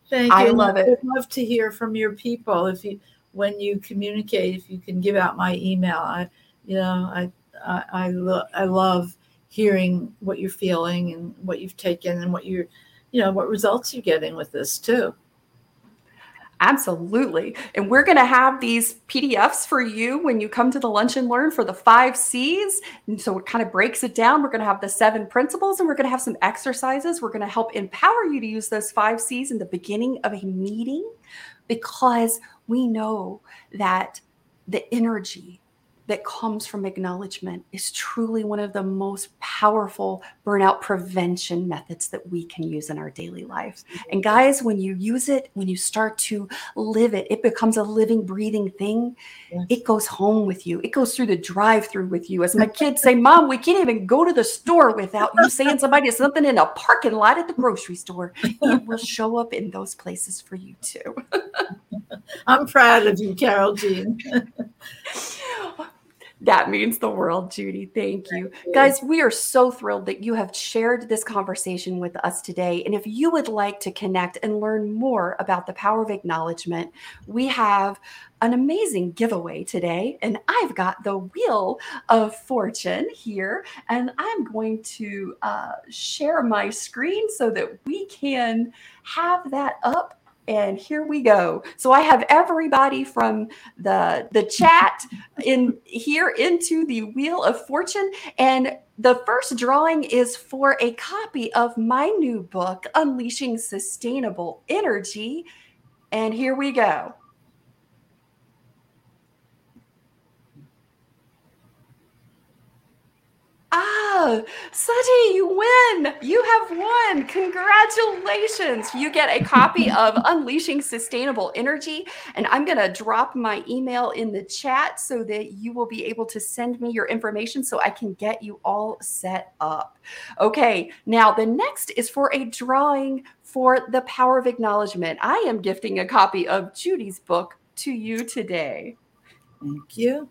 Speaker 3: thank
Speaker 1: I
Speaker 3: you.
Speaker 1: love it.
Speaker 3: I'd love to hear from your people if you when you communicate. If you can give out my email, I, you know, I I I, lo- I love hearing what you're feeling and what you've taken and what you're, you know, what results you're getting with this too.
Speaker 1: Absolutely. And we're going to have these PDFs for you when you come to the lunch and learn for the five C's. And so it kind of breaks it down. We're going to have the seven principles and we're going to have some exercises. We're going to help empower you to use those five C's in the beginning of a meeting because we know that the energy that comes from acknowledgement is truly one of the most powerful burnout prevention methods that we can use in our daily life. Mm-hmm. And guys, when you use it, when you start to live it, it becomes a living, breathing thing.
Speaker 3: Yes.
Speaker 1: It goes home with you. It goes through the drive-through with you. As my [laughs] kids say, "Mom, we can't even go to the store without you saying somebody something in a parking lot at the grocery store." It [laughs] will show up in those places for you too. [laughs]
Speaker 3: I'm proud of you, Carole Jean.
Speaker 1: That means the world, Judy. Thank you. Guys, we are so thrilled that you have shared this conversation with us today. And if you would like to connect and learn more about the power of acknowledgement, we have an amazing giveaway today. And I've got the Wheel of Fortune here. And I'm going to uh, share my screen so that we can have that up and here we go. So i have everybody from the the chat in here into the wheel of fortune. And the first drawing is for a copy of my new book unleashing sustainable energy. And here we go Ah, Sati, you win. You have won. Congratulations. You get a copy [laughs] of Unleashing Sustainable Energy. And I'm going to drop my email in the chat so that you will be able to send me your information so I can get you all set up. Okay, now the next is for a drawing for the power of acknowledgement. I am gifting a copy of Judy's book to you today.
Speaker 3: Thank you.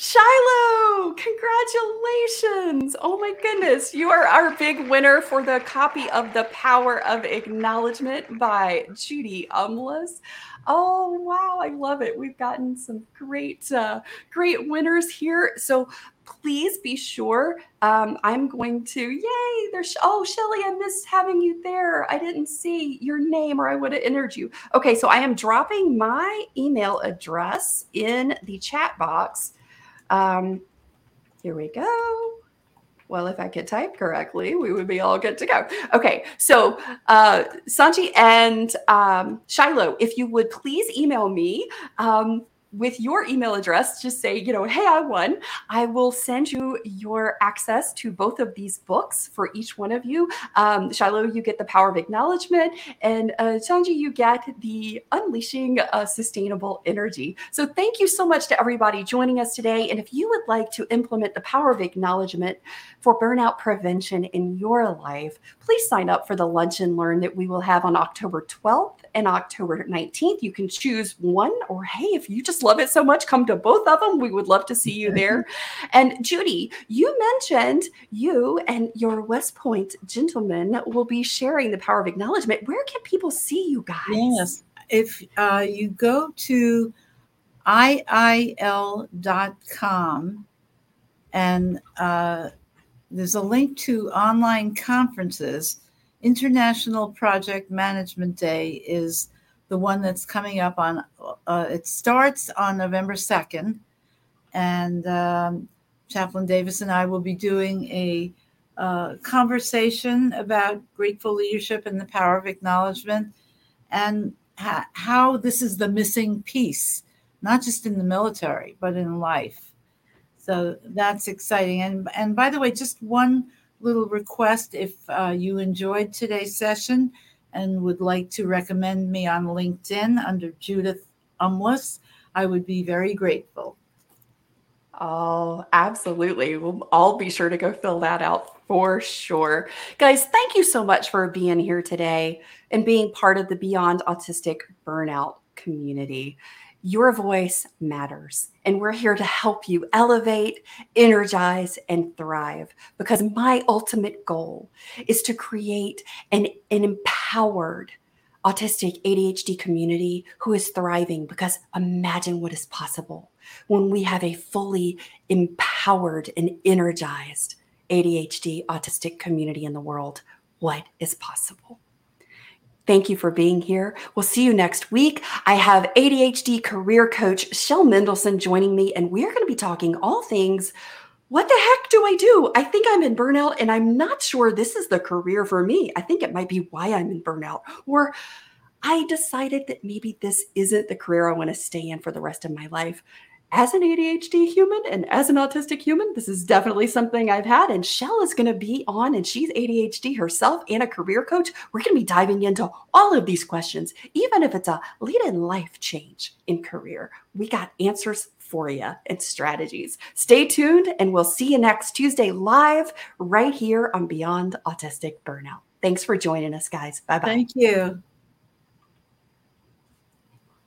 Speaker 1: Shiloh, congratulations. Oh my goodness. You are our big winner for the copy of The Power of Acknowledgement by Judy Umlas. Oh wow, I love it. We've gotten some great, uh, great winners here. So please be sure. Um, I'm going to, yay, there's, oh, Shelly, I missed having you there. I didn't see your name or I would have entered you. Okay, so I am dropping my email address in the chat box. Um, here we go. Well, if I could type correctly, we would be all good to go. Okay, so uh, Sanji and um, Shiloh, if you would please email me um, with your email address, just say, you know, hey, I won. I will send you your access to both of these books for each one of you. Um, Shiloh, you get the power of acknowledgement, and uh, you get the unleashing uh, sustainable energy. So thank you so much to everybody joining us today. And if you would like to implement the power of acknowledgement for burnout prevention in your life, please sign up for the lunch and learn that we will have on October 12th and October 19th. You can choose one, or hey, if you just love it so much, come to both of them. We would love to see you there. [laughs] and Judy, you mentioned you and your West Point gentleman will be sharing the power of acknowledgement. Where can people see you guys?
Speaker 3: Yes. If uh, you go to iil.com and uh, there's a link to online conferences, International Project Management Day is the one that's coming up on, uh, it starts on November 2nd. And um, Chaplain Davis and I will be doing a uh, conversation about grateful leadership and the power of acknowledgement and ha- how this is the missing piece, not just in the military, but in life. So that's exciting. And, and by the way, just one little request if uh, you enjoyed today's session and would like to recommend me on LinkedIn under Judith Umlas, I would be very grateful.
Speaker 1: Oh, absolutely. We'll all be sure to go fill that out for sure. Guys, thank you so much for being here today and being part of the Beyond Autistic Burnout community. Your voice matters, and we're here to help you elevate, energize, and thrive because my ultimate goal is to create an, an empowered, autistic ADHD community who is thriving because imagine what is possible when we have a fully empowered and energized ADHD autistic community in the world. What is possible? Thank you for being here. We'll see you next week. I have ADHD career coach Shell Mendelson joining me, and we're going to be talking all things what the heck do I do? I think I'm in burnout and I'm not sure this is the career for me. I think it might be why I'm in burnout. Or I decided that maybe this isn't the career I want to stay in for the rest of my life. As an ADHD human and as an autistic human, this is definitely something I've had. And Shell is going to be on, and she's ADHD herself and a career coach. We're going to be diving into all of these questions, even if it's a lead in life change in career. We got answers for you and strategies. Stay tuned, and we'll see you next Tuesday live right here on Beyond Autistic Burnout. Thanks for joining us, guys. Bye bye.
Speaker 3: Thank you.